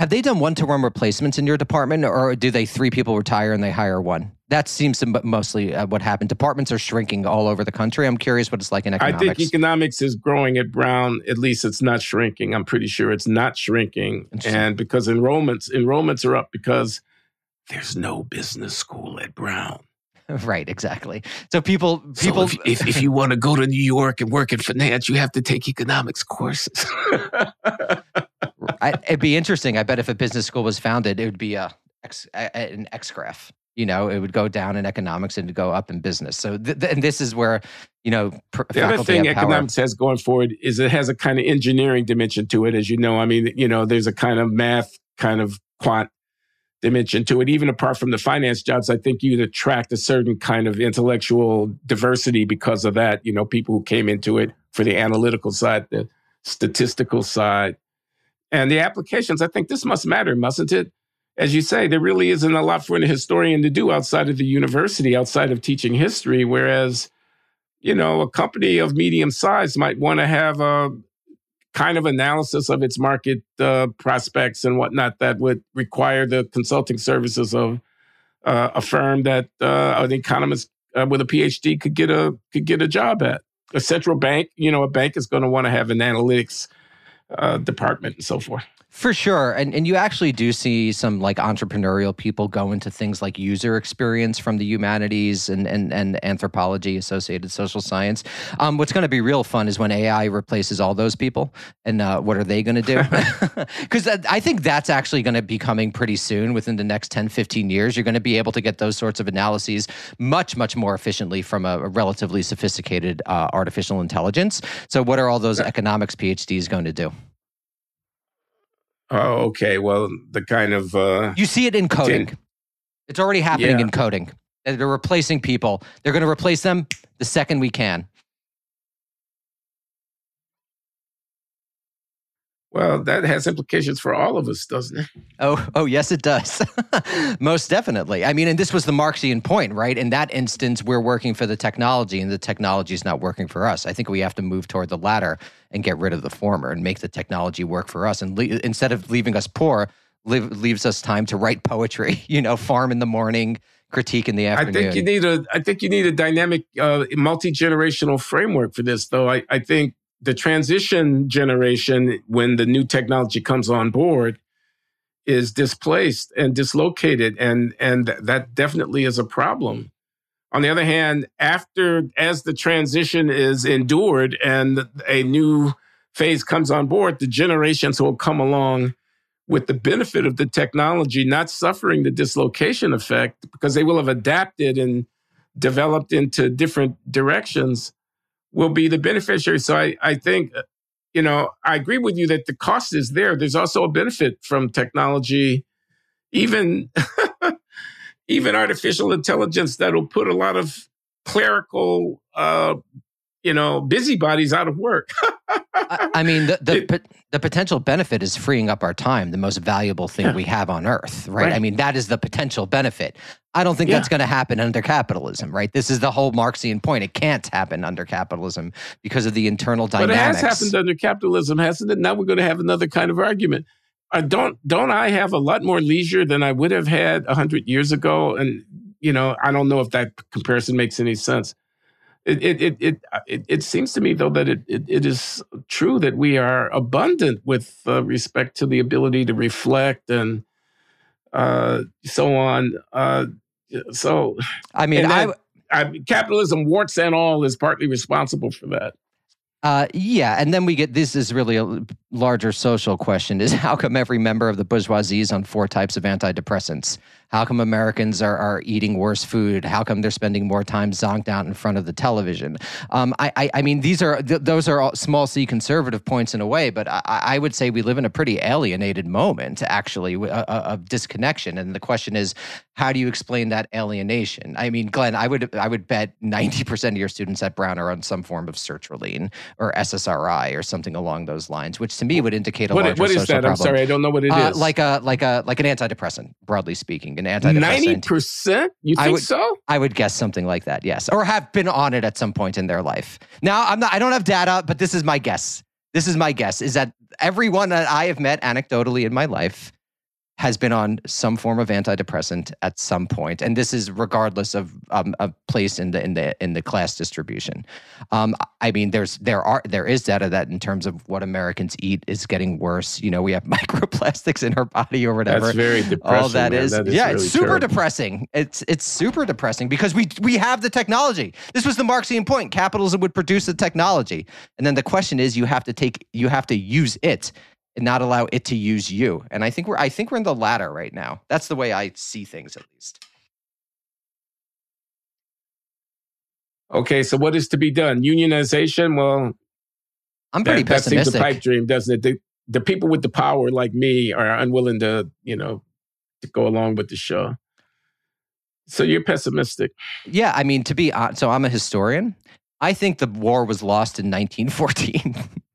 Have they done one-to-one replacements in your department, or do they three people retire and they hire one? That seems to mostly uh, what happened. Departments are shrinking all over the country. I'm curious what it's like in economics. I think economics is growing at Brown. At least it's not shrinking. I'm pretty sure it's not shrinking. And because enrollments enrollments are up because there's no business school at Brown. (laughs) Right, exactly. So people, people, so if, if, if, you want to go to New York and work in finance, you have to take economics courses. (laughs) I, it'd be interesting. I bet if a business school was founded, it would be a, an X graph you know? It would go down in economics and go up in business. So th- th- and this is where you know pr- the other thing economics has going forward is it has a kind of engineering dimension to it as you know. I mean you know there's a kind of math kind of quant dimension to it. Even apart from the finance jobs i think you'd attract a certain kind of intellectual diversity because of that you know people who came into it for the analytical side the statistical side and the applications i think this must matter mustn't it as you say, there really isn't a lot for a historian to do outside of the university, outside of teaching history. Whereas, you know, a company of medium size might want to have a kind of analysis of its market uh, prospects and whatnot that would require the consulting services of uh, a firm that uh, an economist uh, with a PhD could get a could get a job at. A central bank, you know, a bank is going to want to have an analytics uh, department and so forth. For sure. And and you actually do see some like entrepreneurial people go into things like user experience from the humanities and and, and anthropology, associated social science. Um, what's going to be real fun is when AI replaces all those people and uh, what are they going to do? (laughs) Because I think that's actually going to be coming pretty soon within the next 10, 15 years. You're going to be able to get those sorts of analyses much, much more efficiently from a, a relatively sophisticated uh, artificial intelligence. So, what are all those economics PhDs going to do? Oh, okay. Well, the kind of uh, you see it in coding. Ten- it's already happening yeah. in coding. They're replacing people. They're going to replace them the second we can. Well, that has implications for all of us, doesn't it? Oh, oh, yes, it does. (laughs) Most definitely. I mean, and this was the Marxian point, right? In that instance, we're working for the technology, and the technology is not working for us. I think we have to move toward the latter and get rid of the former and make the technology work for us. And le- instead of leaving us poor, leaves us time to write poetry. (laughs) You know, farm in the morning, critique in the afternoon. I think you need a. I think you need a dynamic, uh, multi generational framework for this, though. I, I think the transition generation, when the new technology comes on board, is displaced and dislocated, and and that definitely is a problem. On the other hand, after as the transition is endured and a new phase comes on board, the generations will come along with the benefit of the technology, not suffering the dislocation effect because they will have adapted and developed into different directions will be the beneficiary. So I, I think, uh, you know, I agree with you that the cost is there. There's also a benefit from technology, even (laughs) even artificial intelligence that'll put a lot of clerical uh, you know, busybodies out of work. (laughs) I, I, mean, the the, it, the, potential benefit is freeing up our time, the most valuable thing yeah. we have on earth, right? right? I mean, that is the potential benefit. I don't think yeah. that's going to happen under capitalism, right? This is the whole Marxian point. It can't happen under capitalism because of the internal dynamics. But it has happened under capitalism, hasn't it? Now we're going to have another kind of argument. Uh, don't don't I have a lot more leisure than I would have had hundred years ago? And you know, I don't know if that comparison makes any sense. It it it it, it, it seems to me though that it, it, it is true that we are abundant with uh, respect to the ability to reflect and uh, so on. Uh, so I mean, I, I, capitalism, warts and all, is partly responsible for that. Uh, yeah, and then we get this is really a larger social question: is (laughs) how come every member of the bourgeoisie is on four types of antidepressants? How come Americans are, are eating worse food? How come they're spending more time zonked out in front of the television? Um, I, I, I, mean, these are th- those are all small c conservative points in a way, but I, I would say we live in a pretty alienated moment, actually, of disconnection. And the question is, how do you explain that alienation? I mean, Glenn, I would I would bet ninety percent of your students at Brown are on some form of sertraline or SSRI or something along those lines, which to me would indicate a what, larger what is social that? Problem. I'm sorry, I don't know what it uh, is. Like a like a like an antidepressant, broadly speaking an antidepressant. Ninety percent? You think I would, so? I would guess something like that. Yes, or have been on it at some point in their life. Now, I'm not. I don't have data, but this is my guess. This is my guess: is that everyone that I have met anecdotally in my life has been on some form of antidepressant at some point, and this is regardless of um, a place in the in the in the class distribution. Um, I mean, there's there are there is data that in terms of what Americans eat is getting worse. You know, we have (laughs) microplastics in our body or whatever. That's very depressing. All that is, that is, yeah, really it's super terrible. depressing. It's it's super depressing because we we have the technology. This was the Marxian point. Capitalism would produce the technology, and then the question is, you have to take you have to use it and not allow it to use you. And I think we're I think we're in the latter right now. That's the way I see things at least. Okay, so what is to be done? Unionization? Well, I'm pretty that, pessimistic. That seems a pipe dream, doesn't it? The, the people with the power, like me, are unwilling to, you know, to go along with the show. So you're pessimistic. Yeah, I mean, to be honest, so I'm a historian. I think the war was lost in 1914. (laughs)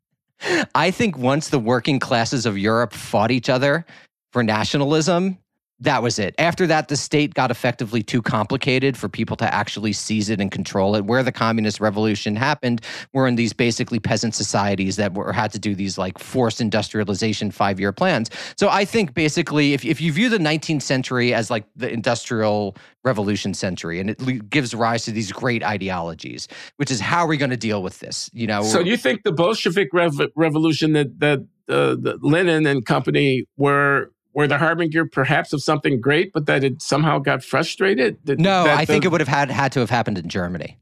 I think once the working classes of Europe fought each other for nationalism, that was it. After that, the state got effectively too complicated for people to actually seize it and control it. Where the communist revolution happened were in these basically peasant societies that were had to do these like forced industrialization five year plans. So I think basically, if, if you view the 19th century as like the industrial revolution century, and it gives rise to these great ideologies, which is how are we going to deal with this? You know. So you think the Bolshevik rev- revolution that that uh, the Lenin and company were were the harbinger perhaps of something great, but that it somehow got frustrated? That, no, that I the, think it would have had had to have happened in Germany.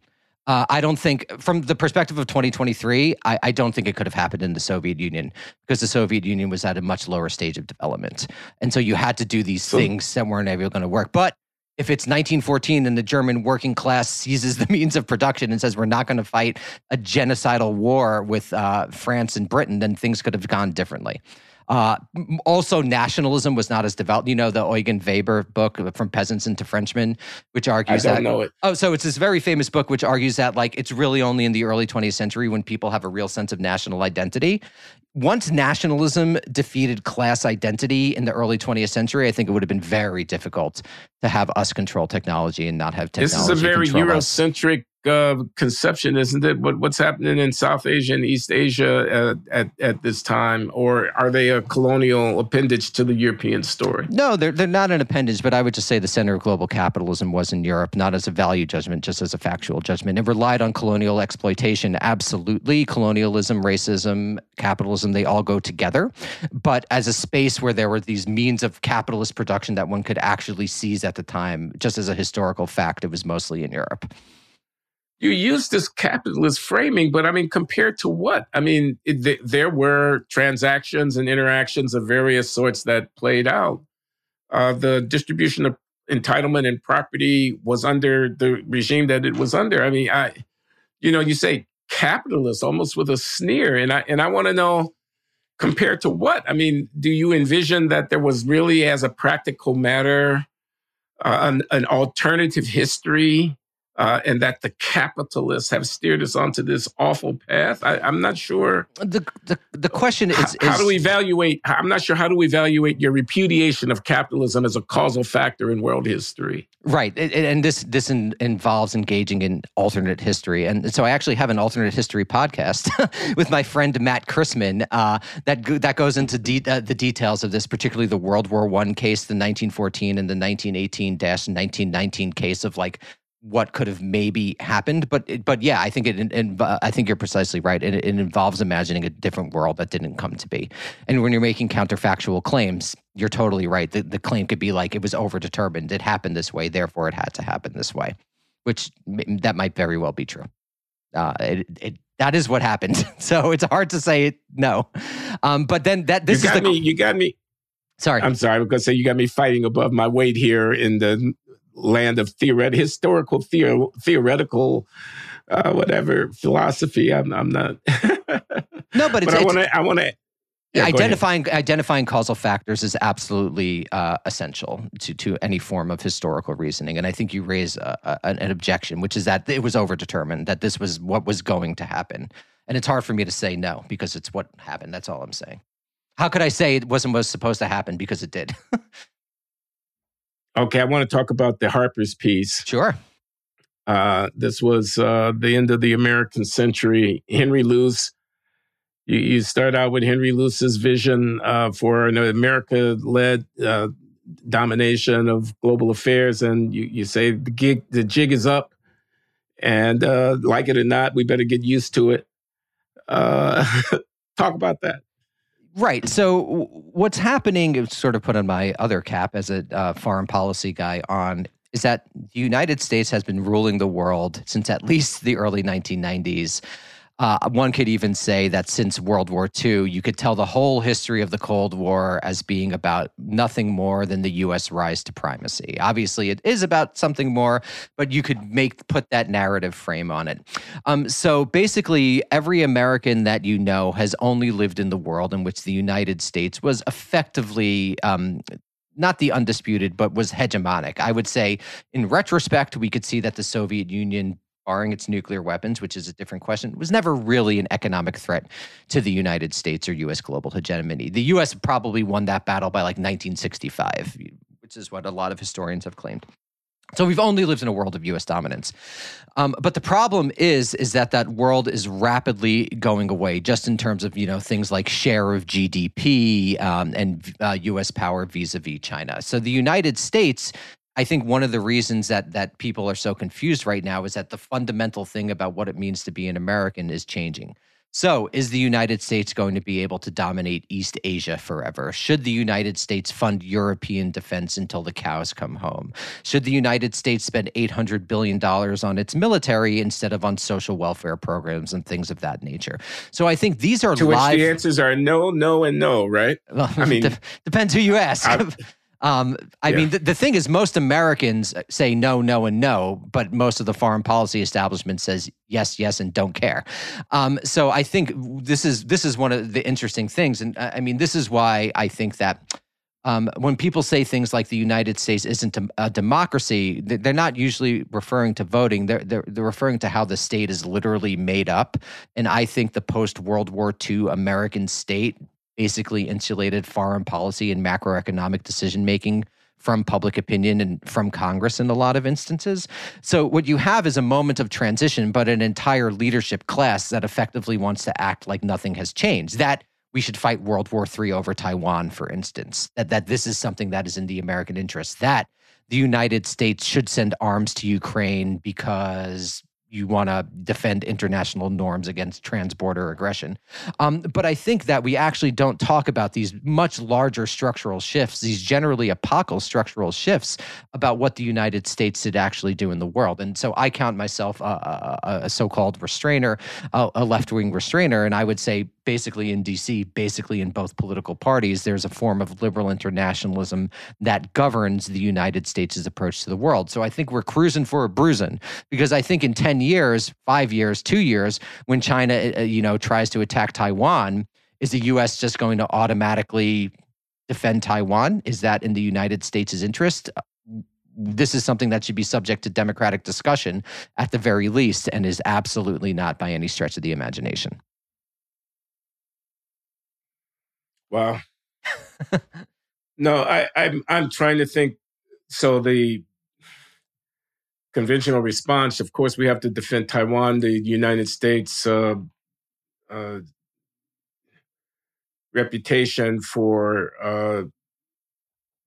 Uh, I don't think, from the perspective of 2023, I, I, don't think it could have happened in the Soviet Union because the Soviet Union was at a much lower stage of development. And so you had to do these so, things that weren't ever going to work. But if it's 1914 and the German working class (laughs) seizes the means of production and says we're not going to fight a genocidal war with uh, France and Britain, then things could have gone differently. Uh, also, nationalism was not as developed. You know, the Eugen Weber book uh, from peasants into Frenchmen, which argues I don't that. know it. Oh, so it's this very famous book which argues that like it's really only in the early 20th century when people have a real sense of national identity. Once nationalism defeated class identity in the early 20th century, I think it would have been very difficult to have us control technology and not have technology. This is a very Eurocentric uh, conception, isn't it? What, what's happening in South Asia and East Asia at, at, at, this time? Or are they a colonial appendage to the European story? No, they're, they're not an appendage, but I would just say the center of global capitalism was in Europe, not as a value judgment, just as a factual judgment. It relied on colonial exploitation, absolutely. Colonialism, racism, capitalism, they all go together. But as a space where there were these means of capitalist production that one could actually seize at the time, just as a historical fact, it was mostly in Europe you use this capitalist framing, but I mean, compared to what? I mean, it, th- there were transactions and interactions of various sorts that played out. Uh, the distribution of entitlement and property was under the regime that it was under. I mean, I, you know, you say capitalist almost with a sneer, and I and I want to know compared to what? I mean, do you envision that there was really, as a practical matter, uh, an, an alternative history? Uh, and that the capitalists have steered us onto this awful path. I, am not sure. The, the, the question is, how, how, do we evaluate? I'm not sure how do we evaluate your repudiation of capitalism as a causal factor in world history. Right, and this this in, involves engaging in alternate history, and so I actually have an alternate history podcast (laughs) with my friend Matt Christman uh, that that goes into de- uh, the details of this, particularly the World War One case, the 1914 and the 1918-1919 case of like what could have maybe happened. But but yeah, I think it. I think you're precisely right. It, it involves imagining a different world that didn't come to be. And when you're making counterfactual claims, you're totally right. The, the claim could be like it was overdetermined. It happened this way, therefore it had to happen this way, which that might very well be true. Uh, it, it that is what happened. (laughs) so it's hard to say it, no. Um, but then that this you is the, me. You got me. Sorry, I'm sorry. I'm going to say you got me fighting above my weight here in the land of theoret- historical theo- theoretical uh, whatever philosophy. I'm, I'm not. (laughs) no, but, but I want to. I want to. Yeah, identifying identifying causal factors is absolutely uh, essential to to any form of historical reasoning, and I think you raise a, a, an objection, which is that it was overdetermined that this was what was going to happen, and it's hard for me to say no because it's what happened. That's all I'm saying. How could I say it wasn't what was supposed to happen because it did? (laughs) Okay, I want to talk about the Harper's piece. Sure. Uh, this was uh, the end of the American century. Henry Luce, you, you start out with Henry Luce's vision uh, for an America led uh, domination of global affairs, and you, you say the gig, the jig is up, and uh, like it or not, we better get used to it. Uh, (laughs) talk about that. Right. So what's happening, sort of put on my other cap as a uh, foreign policy guy on, is that the United States has been ruling the world since at least the early 1990s. Uh, one could even say that since World War II, you could tell the whole history of the Cold War as being about nothing more than the U.S. rise to primacy. Obviously, it is about something more, but you could make put that narrative frame on it. Um, so basically, every American that you know has only lived in the world in which the United States was effectively um, not the undisputed, but was hegemonic. I would say, in retrospect, we could see that the Soviet Union barring its nuclear weapons, which is a different question, was never really an economic threat to the United States or U.S. global hegemony. The U.S. probably won that battle by like 1965, which is what a lot of historians have claimed. So we've only lived in a world of U.S. dominance, um, but the problem is is that that world is rapidly going away, just in terms of you know things like share of GDP um, and uh, U.S. power vis-a-vis China. So the United States I think one of the reasons that that people are so confused right now is that the fundamental thing about what it means to be an American is changing. So, is the United States going to be able to dominate East Asia forever? Should the United States fund European defense until the cows come home? Should the United States spend $800 billion on its military instead of on social welfare programs and things of that nature? So, I think these are to live... which the answers are no, no, and no, right? Well, I mean, (laughs) depends who you ask. (laughs) Um, I yeah. mean, the, the thing is, most Americans say no, no, and no, but most of the foreign policy establishment says yes, yes, and don't care. Um, so I think this is this is one of the interesting things, and I mean, this is why I think that. Um, when people say things like the United States isn't a, democracy, they're not usually referring to voting. They're, they're, they're referring to how the state is literally made up. And I think the post World War II American state basically insulated foreign policy and macroeconomic decision making from public opinion and from Congress in a lot of instances. So, what you have is a moment of transition, but an entire leadership class that effectively wants to act like nothing has changed. That we should fight World War III over Taiwan, for instance, that, that this is something that is in the American interest, that the United States should send arms to Ukraine because you want to defend international norms against transborder aggression. Um, but I think that we actually don't talk about these much larger structural shifts, these generally epochal structural shifts about what the United States did actually do in the world. And so I count myself a, a, a so called restrainer, a, a left wing restrainer. And I would say basically in DC, basically in both political parties, there's a form of liberal internationalism that governs the United States' approach to the world. So I think we're cruising for a bruising because I think in 10 years, five years, two years, when China, uh, uh, you know, tries to attack Taiwan, is the U.S. just going to automatically defend Taiwan? Is that in the United States' interest? this is something that should be subject to democratic discussion at the very least and is absolutely not by any stretch of the imagination. Wow. (laughs) no, I, I'm I'm trying to think. So the conventional response, of course, we have to defend Taiwan. The United States uh, uh, reputation for uh,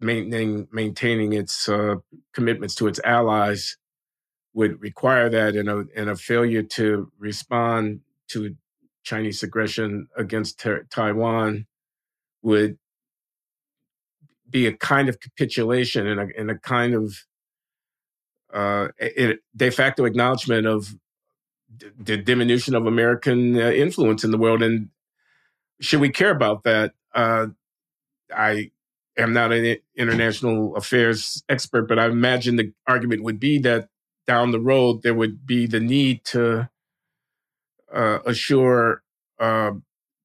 maintaining maintaining its uh, commitments to its allies would require that, and a and a failure to respond to Chinese aggression against ter- Taiwan would be a kind of capitulation and a, and a kind of uh, de facto acknowledgement of the diminution of American uh, influence in the world. And should we care about that? Uh, I am not an international affairs expert, but I imagine the argument would be that down the road there would be the need to uh, assure uh,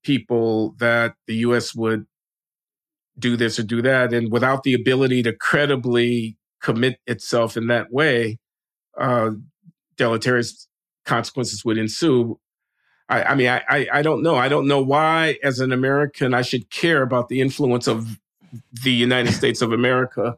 people that the U.S. would do this or do that. And without the ability to credibly commit itself in that way, uh, deleterious consequences would ensue. I, I mean, I, I, I don't know. I don't know why, as an American, I should care about the influence of the United States of America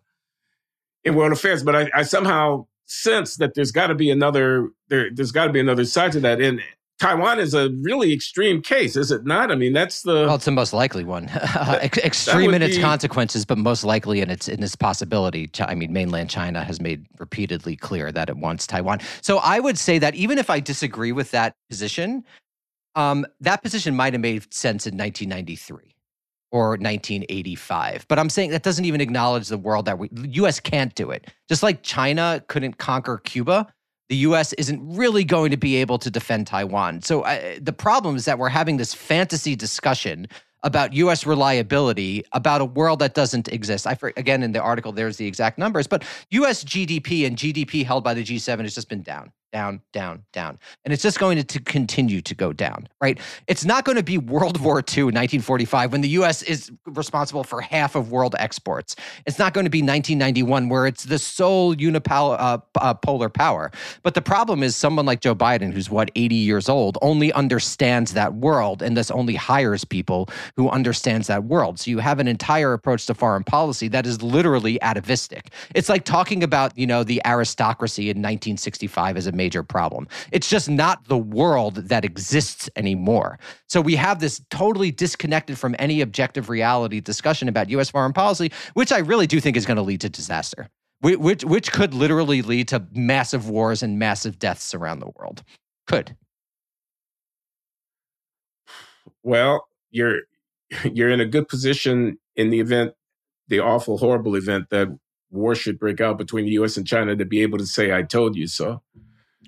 in world affairs. But I, I somehow sense that there's got to be another there, there's got to be another side to that. And Taiwan is a really extreme case, is it not? I mean, that's the well, it's the most likely one. (laughs) That, extreme in its be, consequences, but most likely in its in its possibility. I mean, mainland China has made repeatedly clear that it wants Taiwan. So I would say that even if I disagree with that position, um, that position might have made sense in 1993 or 1985. But I'm saying that doesn't even acknowledge the world that we U.S. can't do it. Just like China couldn't conquer Cuba the US isn't really going to be able to defend Taiwan. So the problem is that we're having this fantasy discussion about US reliability about a world that doesn't exist. I again in the article there's the exact numbers, but US GDP and GDP held by the G7 has just been down. Down, down, down. And it's just going to, to, continue to go down, right? It's not going to be World War II, 1945, when the US is responsible for half of world exports. It's not going to be 1991, where it's the sole unipolar uh, uh, polar power. But the problem is someone like Joe Biden, who's what, 80 years old, only understands that world and thus only hires people who understands that world. So you have an entire approach to foreign policy that is literally atavistic. It's like talking about, you know, the aristocracy in 1965 as a major problem. It's just not the world that exists anymore. So we have this totally disconnected from any objective reality discussion about US foreign policy, which I really do think is going to lead to disaster. Which, which could literally lead to massive wars and massive deaths around the world. Could. Well, you're you're in a good position in the event, the awful, horrible event that war should break out between the U.S. and China to be able to say, "I told you so."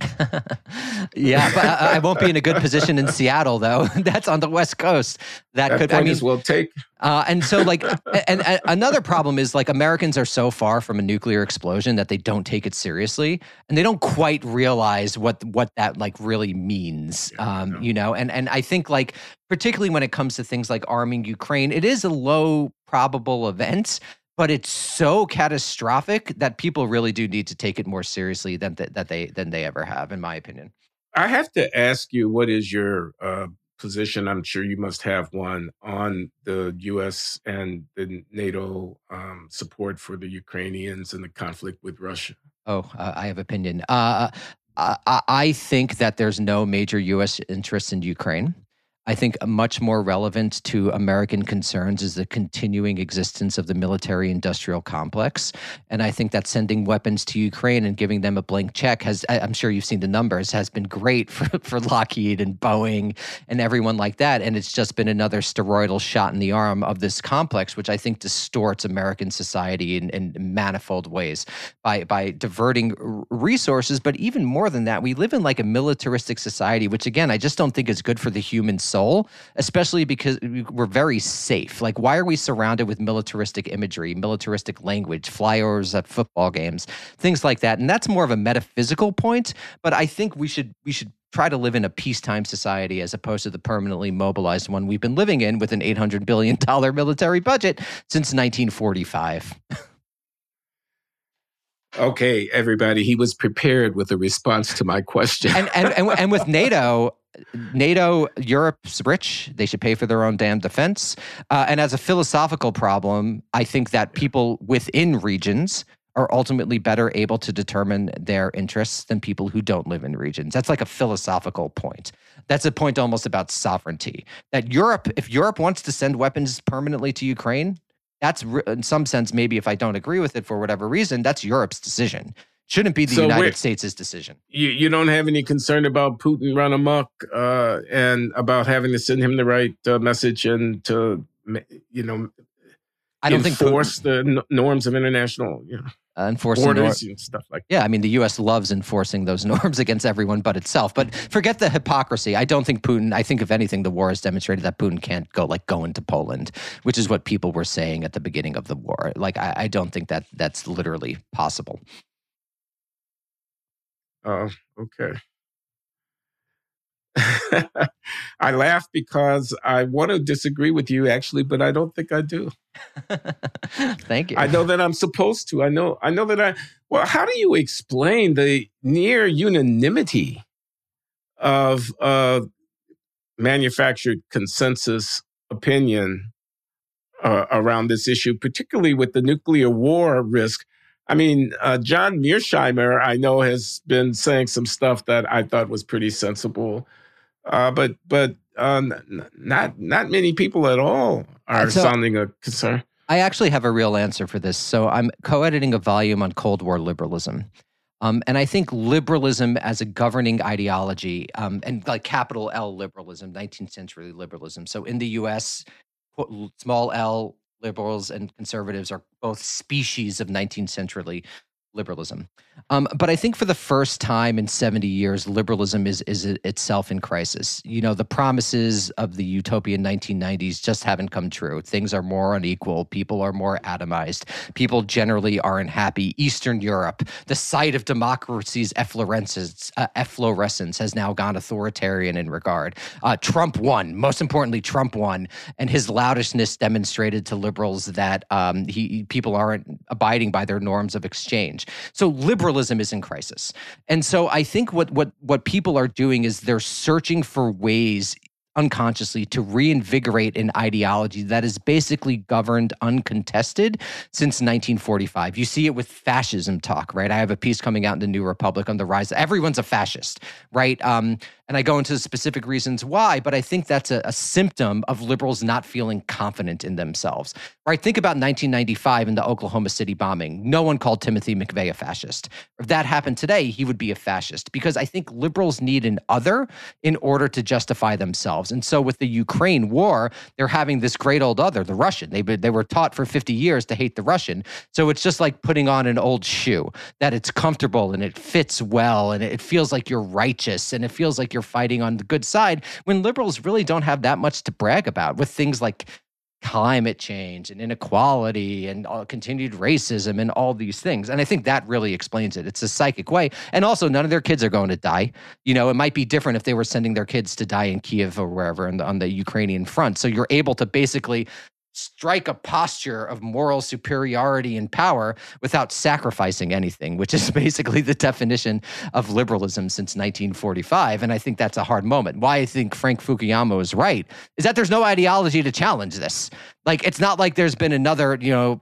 (laughs) yeah, but I, I, won't be in a good position in Seattle, though. (laughs) That's on the West Coast. That, that could, I mean, as well take. Uh, and so, like, and, and, another problem is like Americans are so far from a nuclear explosion that they don't take it seriously, and they don't quite realize what what that like really means. Um, you know, and and I think like particularly when it comes to things like arming Ukraine, it is a low probable event but it's so catastrophic that people really do need to take it more seriously than th- that they than they ever have, in my opinion. I have to ask you, what is your uh, position? I'm sure you must have one on the U.S. and the NATO um, support for the Ukrainians and the conflict with Russia. Oh, uh, I have opinion. Uh, I, I think that there's no major U.S. interest in Ukraine. I think uh, much more relevant to American concerns is the continuing existence of the military industrial complex. And I think that sending weapons to Ukraine and giving them a blank check has, I'm sure you've seen the numbers, has been great for, (laughs) for Lockheed and Boeing and everyone like that. And it's just been another steroidal shot in the arm of this complex, which I think distorts American society in, in manifold ways by, by diverting resources. But even more than that, we live in like a militaristic society, which again, I just don't think is good for the human soul especially because we're very safe. Like, why are we surrounded with militaristic imagery, militaristic language, flyovers at football games, things like that? And that's more of a metaphysical point. But I think we should we should try to live in a peacetime society as opposed to the permanently mobilized one we've been living in with an $800 billion military budget since 1945. (laughs) okay, everybody, he was prepared with a response to my question. and, and, and, and with NATO, NATO, Europe's rich. They should pay for their own damn defense. Uh, and as a philosophical problem, I think that people within regions are ultimately better able to determine their interests than people who don't live in regions. That's like a philosophical point. That's a point almost about sovereignty. That Europe, if Europe wants to send weapons permanently to Ukraine, that's in some sense, maybe if I don't agree with it for whatever reason, that's Europe's decision. Shouldn't be the so United States' decision. You, you don't have any concern about Putin run amok uh, and about having to send him the right uh, message and to, you know, I don't enforce think Putin, the norms of international, you know. Uh, enforcing borders nor- and stuff like that. Yeah, I mean, the U.S. loves enforcing those (laughs) norms against everyone but itself. But forget the hypocrisy. I don't think Putin. I think if anything, the war has demonstrated that Putin can't go like go into Poland, which is what people were saying at the beginning of the war. Like, I, I don't think that that's literally possible. Oh, okay. (laughs) I laugh because I want to disagree with you actually, but I don't think I do. (laughs) Thank you. I know that I'm supposed to. I know I know that I well, how do you explain the near unanimity of uh manufactured consensus opinion uh, around this issue, particularly with the nuclear war risk I mean, uh, John Mearsheimer, I know, has been saying some stuff that I thought was pretty sensible, uh, but but uh, not not many people at all are so, sounding a concern. I actually have a real answer for this. So I'm co-editing a volume on Cold War liberalism. Um, and I think liberalism as a governing ideology, um, and like capital L liberalism, 19th century liberalism. So in the US, small l liberals and conservatives are both species of 19th century liberalism. Um, but I think for the first time in 70 years, liberalism is, is itself in crisis. You know, the promises of the utopian 1990s just haven't come true. Things are more unequal. People are more atomized. People generally aren't happy. Eastern Europe, the site of democracy's efflorescence, uh, efflorescence has now gone authoritarian in regard. Uh, Trump won. Most importantly, Trump won. And his loudishness demonstrated to liberals that um, he, people aren't abiding by their norms of exchange. So liberalism is in crisis. And so I think what what what people are doing is they're searching for ways unconsciously to reinvigorate an ideology that is basically governed uncontested since 1945. You see it with fascism talk, right? I have a piece coming out in the New Republic on the rise. Everyone's a fascist, right? Um, and I go into specific reasons why, but I think that's a, a, symptom of liberals not feeling confident in themselves. Right? Think about 1995 and the Oklahoma City bombing. No one called Timothy McVeigh a fascist. If that happened today, he would be a fascist because I think liberals need an other in order to justify themselves. And so with the Ukraine war, they're having this great old other, the Russian. They, they were taught for 50 years to hate the Russian. So it's just like putting on an old shoe that it's comfortable and it fits well and it feels like you're righteous and it feels like you're fighting on the good side when liberals really don't have that much to brag about with things like climate change and inequality and continued racism and all these things. And I think that really explains it. It's a psychic way. And also, none of their kids are going to die. You know, it might be different if they were sending their kids to die in Kiev or wherever the, on the Ukrainian front. So you're able to basically strike a posture of moral superiority and power without sacrificing anything, which is (laughs) basically the definition of liberalism since 1945. And I think that's a hard moment. Why I think Frank Fukuyama is right is that there's no ideology to challenge this. Like, it's not like there's been another, you know,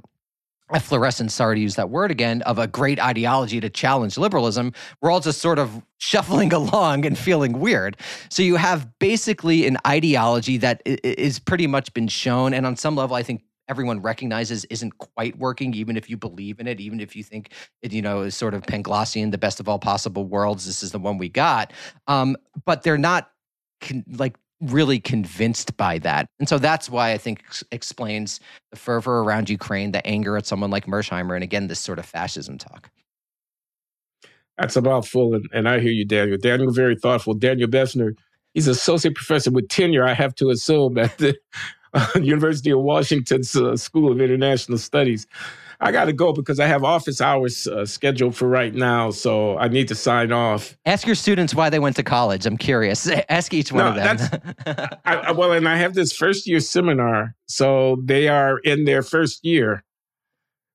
efflorescence, sorry to use that word again, of a great ideology to challenge liberalism. We're all just sort of shuffling (laughs) along and feeling weird. So you have basically an ideology that is pretty much been shown. And on some level, I think everyone recognizes isn't quite working, even if you believe in it, even if you think it, you know, is sort of Panglossian, the best of all possible worlds. This is the one we got. Um, but they're not con- like really convinced by that. And so that's why I think explains the fervor around Ukraine, the anger at someone like Mearsheimer, and again, this sort of fascism talk. That's about full. And, and I hear you, Daniel. Daniel, very thoughtful. Daniel Bessner, he's associate professor with tenure, I have to assume, at the (laughs) University of Washington's uh, School of International Studies. I got to go because I have office hours uh, scheduled for right now, so I need to sign off. Ask your students why they went to college. I'm curious. (laughs) Ask each one no, of them. I, well, and I have this first year seminar, so they are in their first year.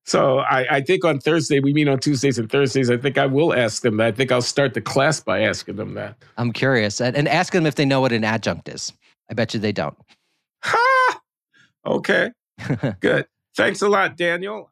So I, I, think on Thursday we meet on Tuesdays and Thursdays. I think I will ask them that. I think I'll start the class by asking them that. I'm curious, and, and ask them if they know what an adjunct is. I bet you they don't. Ha! Okay, (laughs) good. Thanks a lot, Daniel.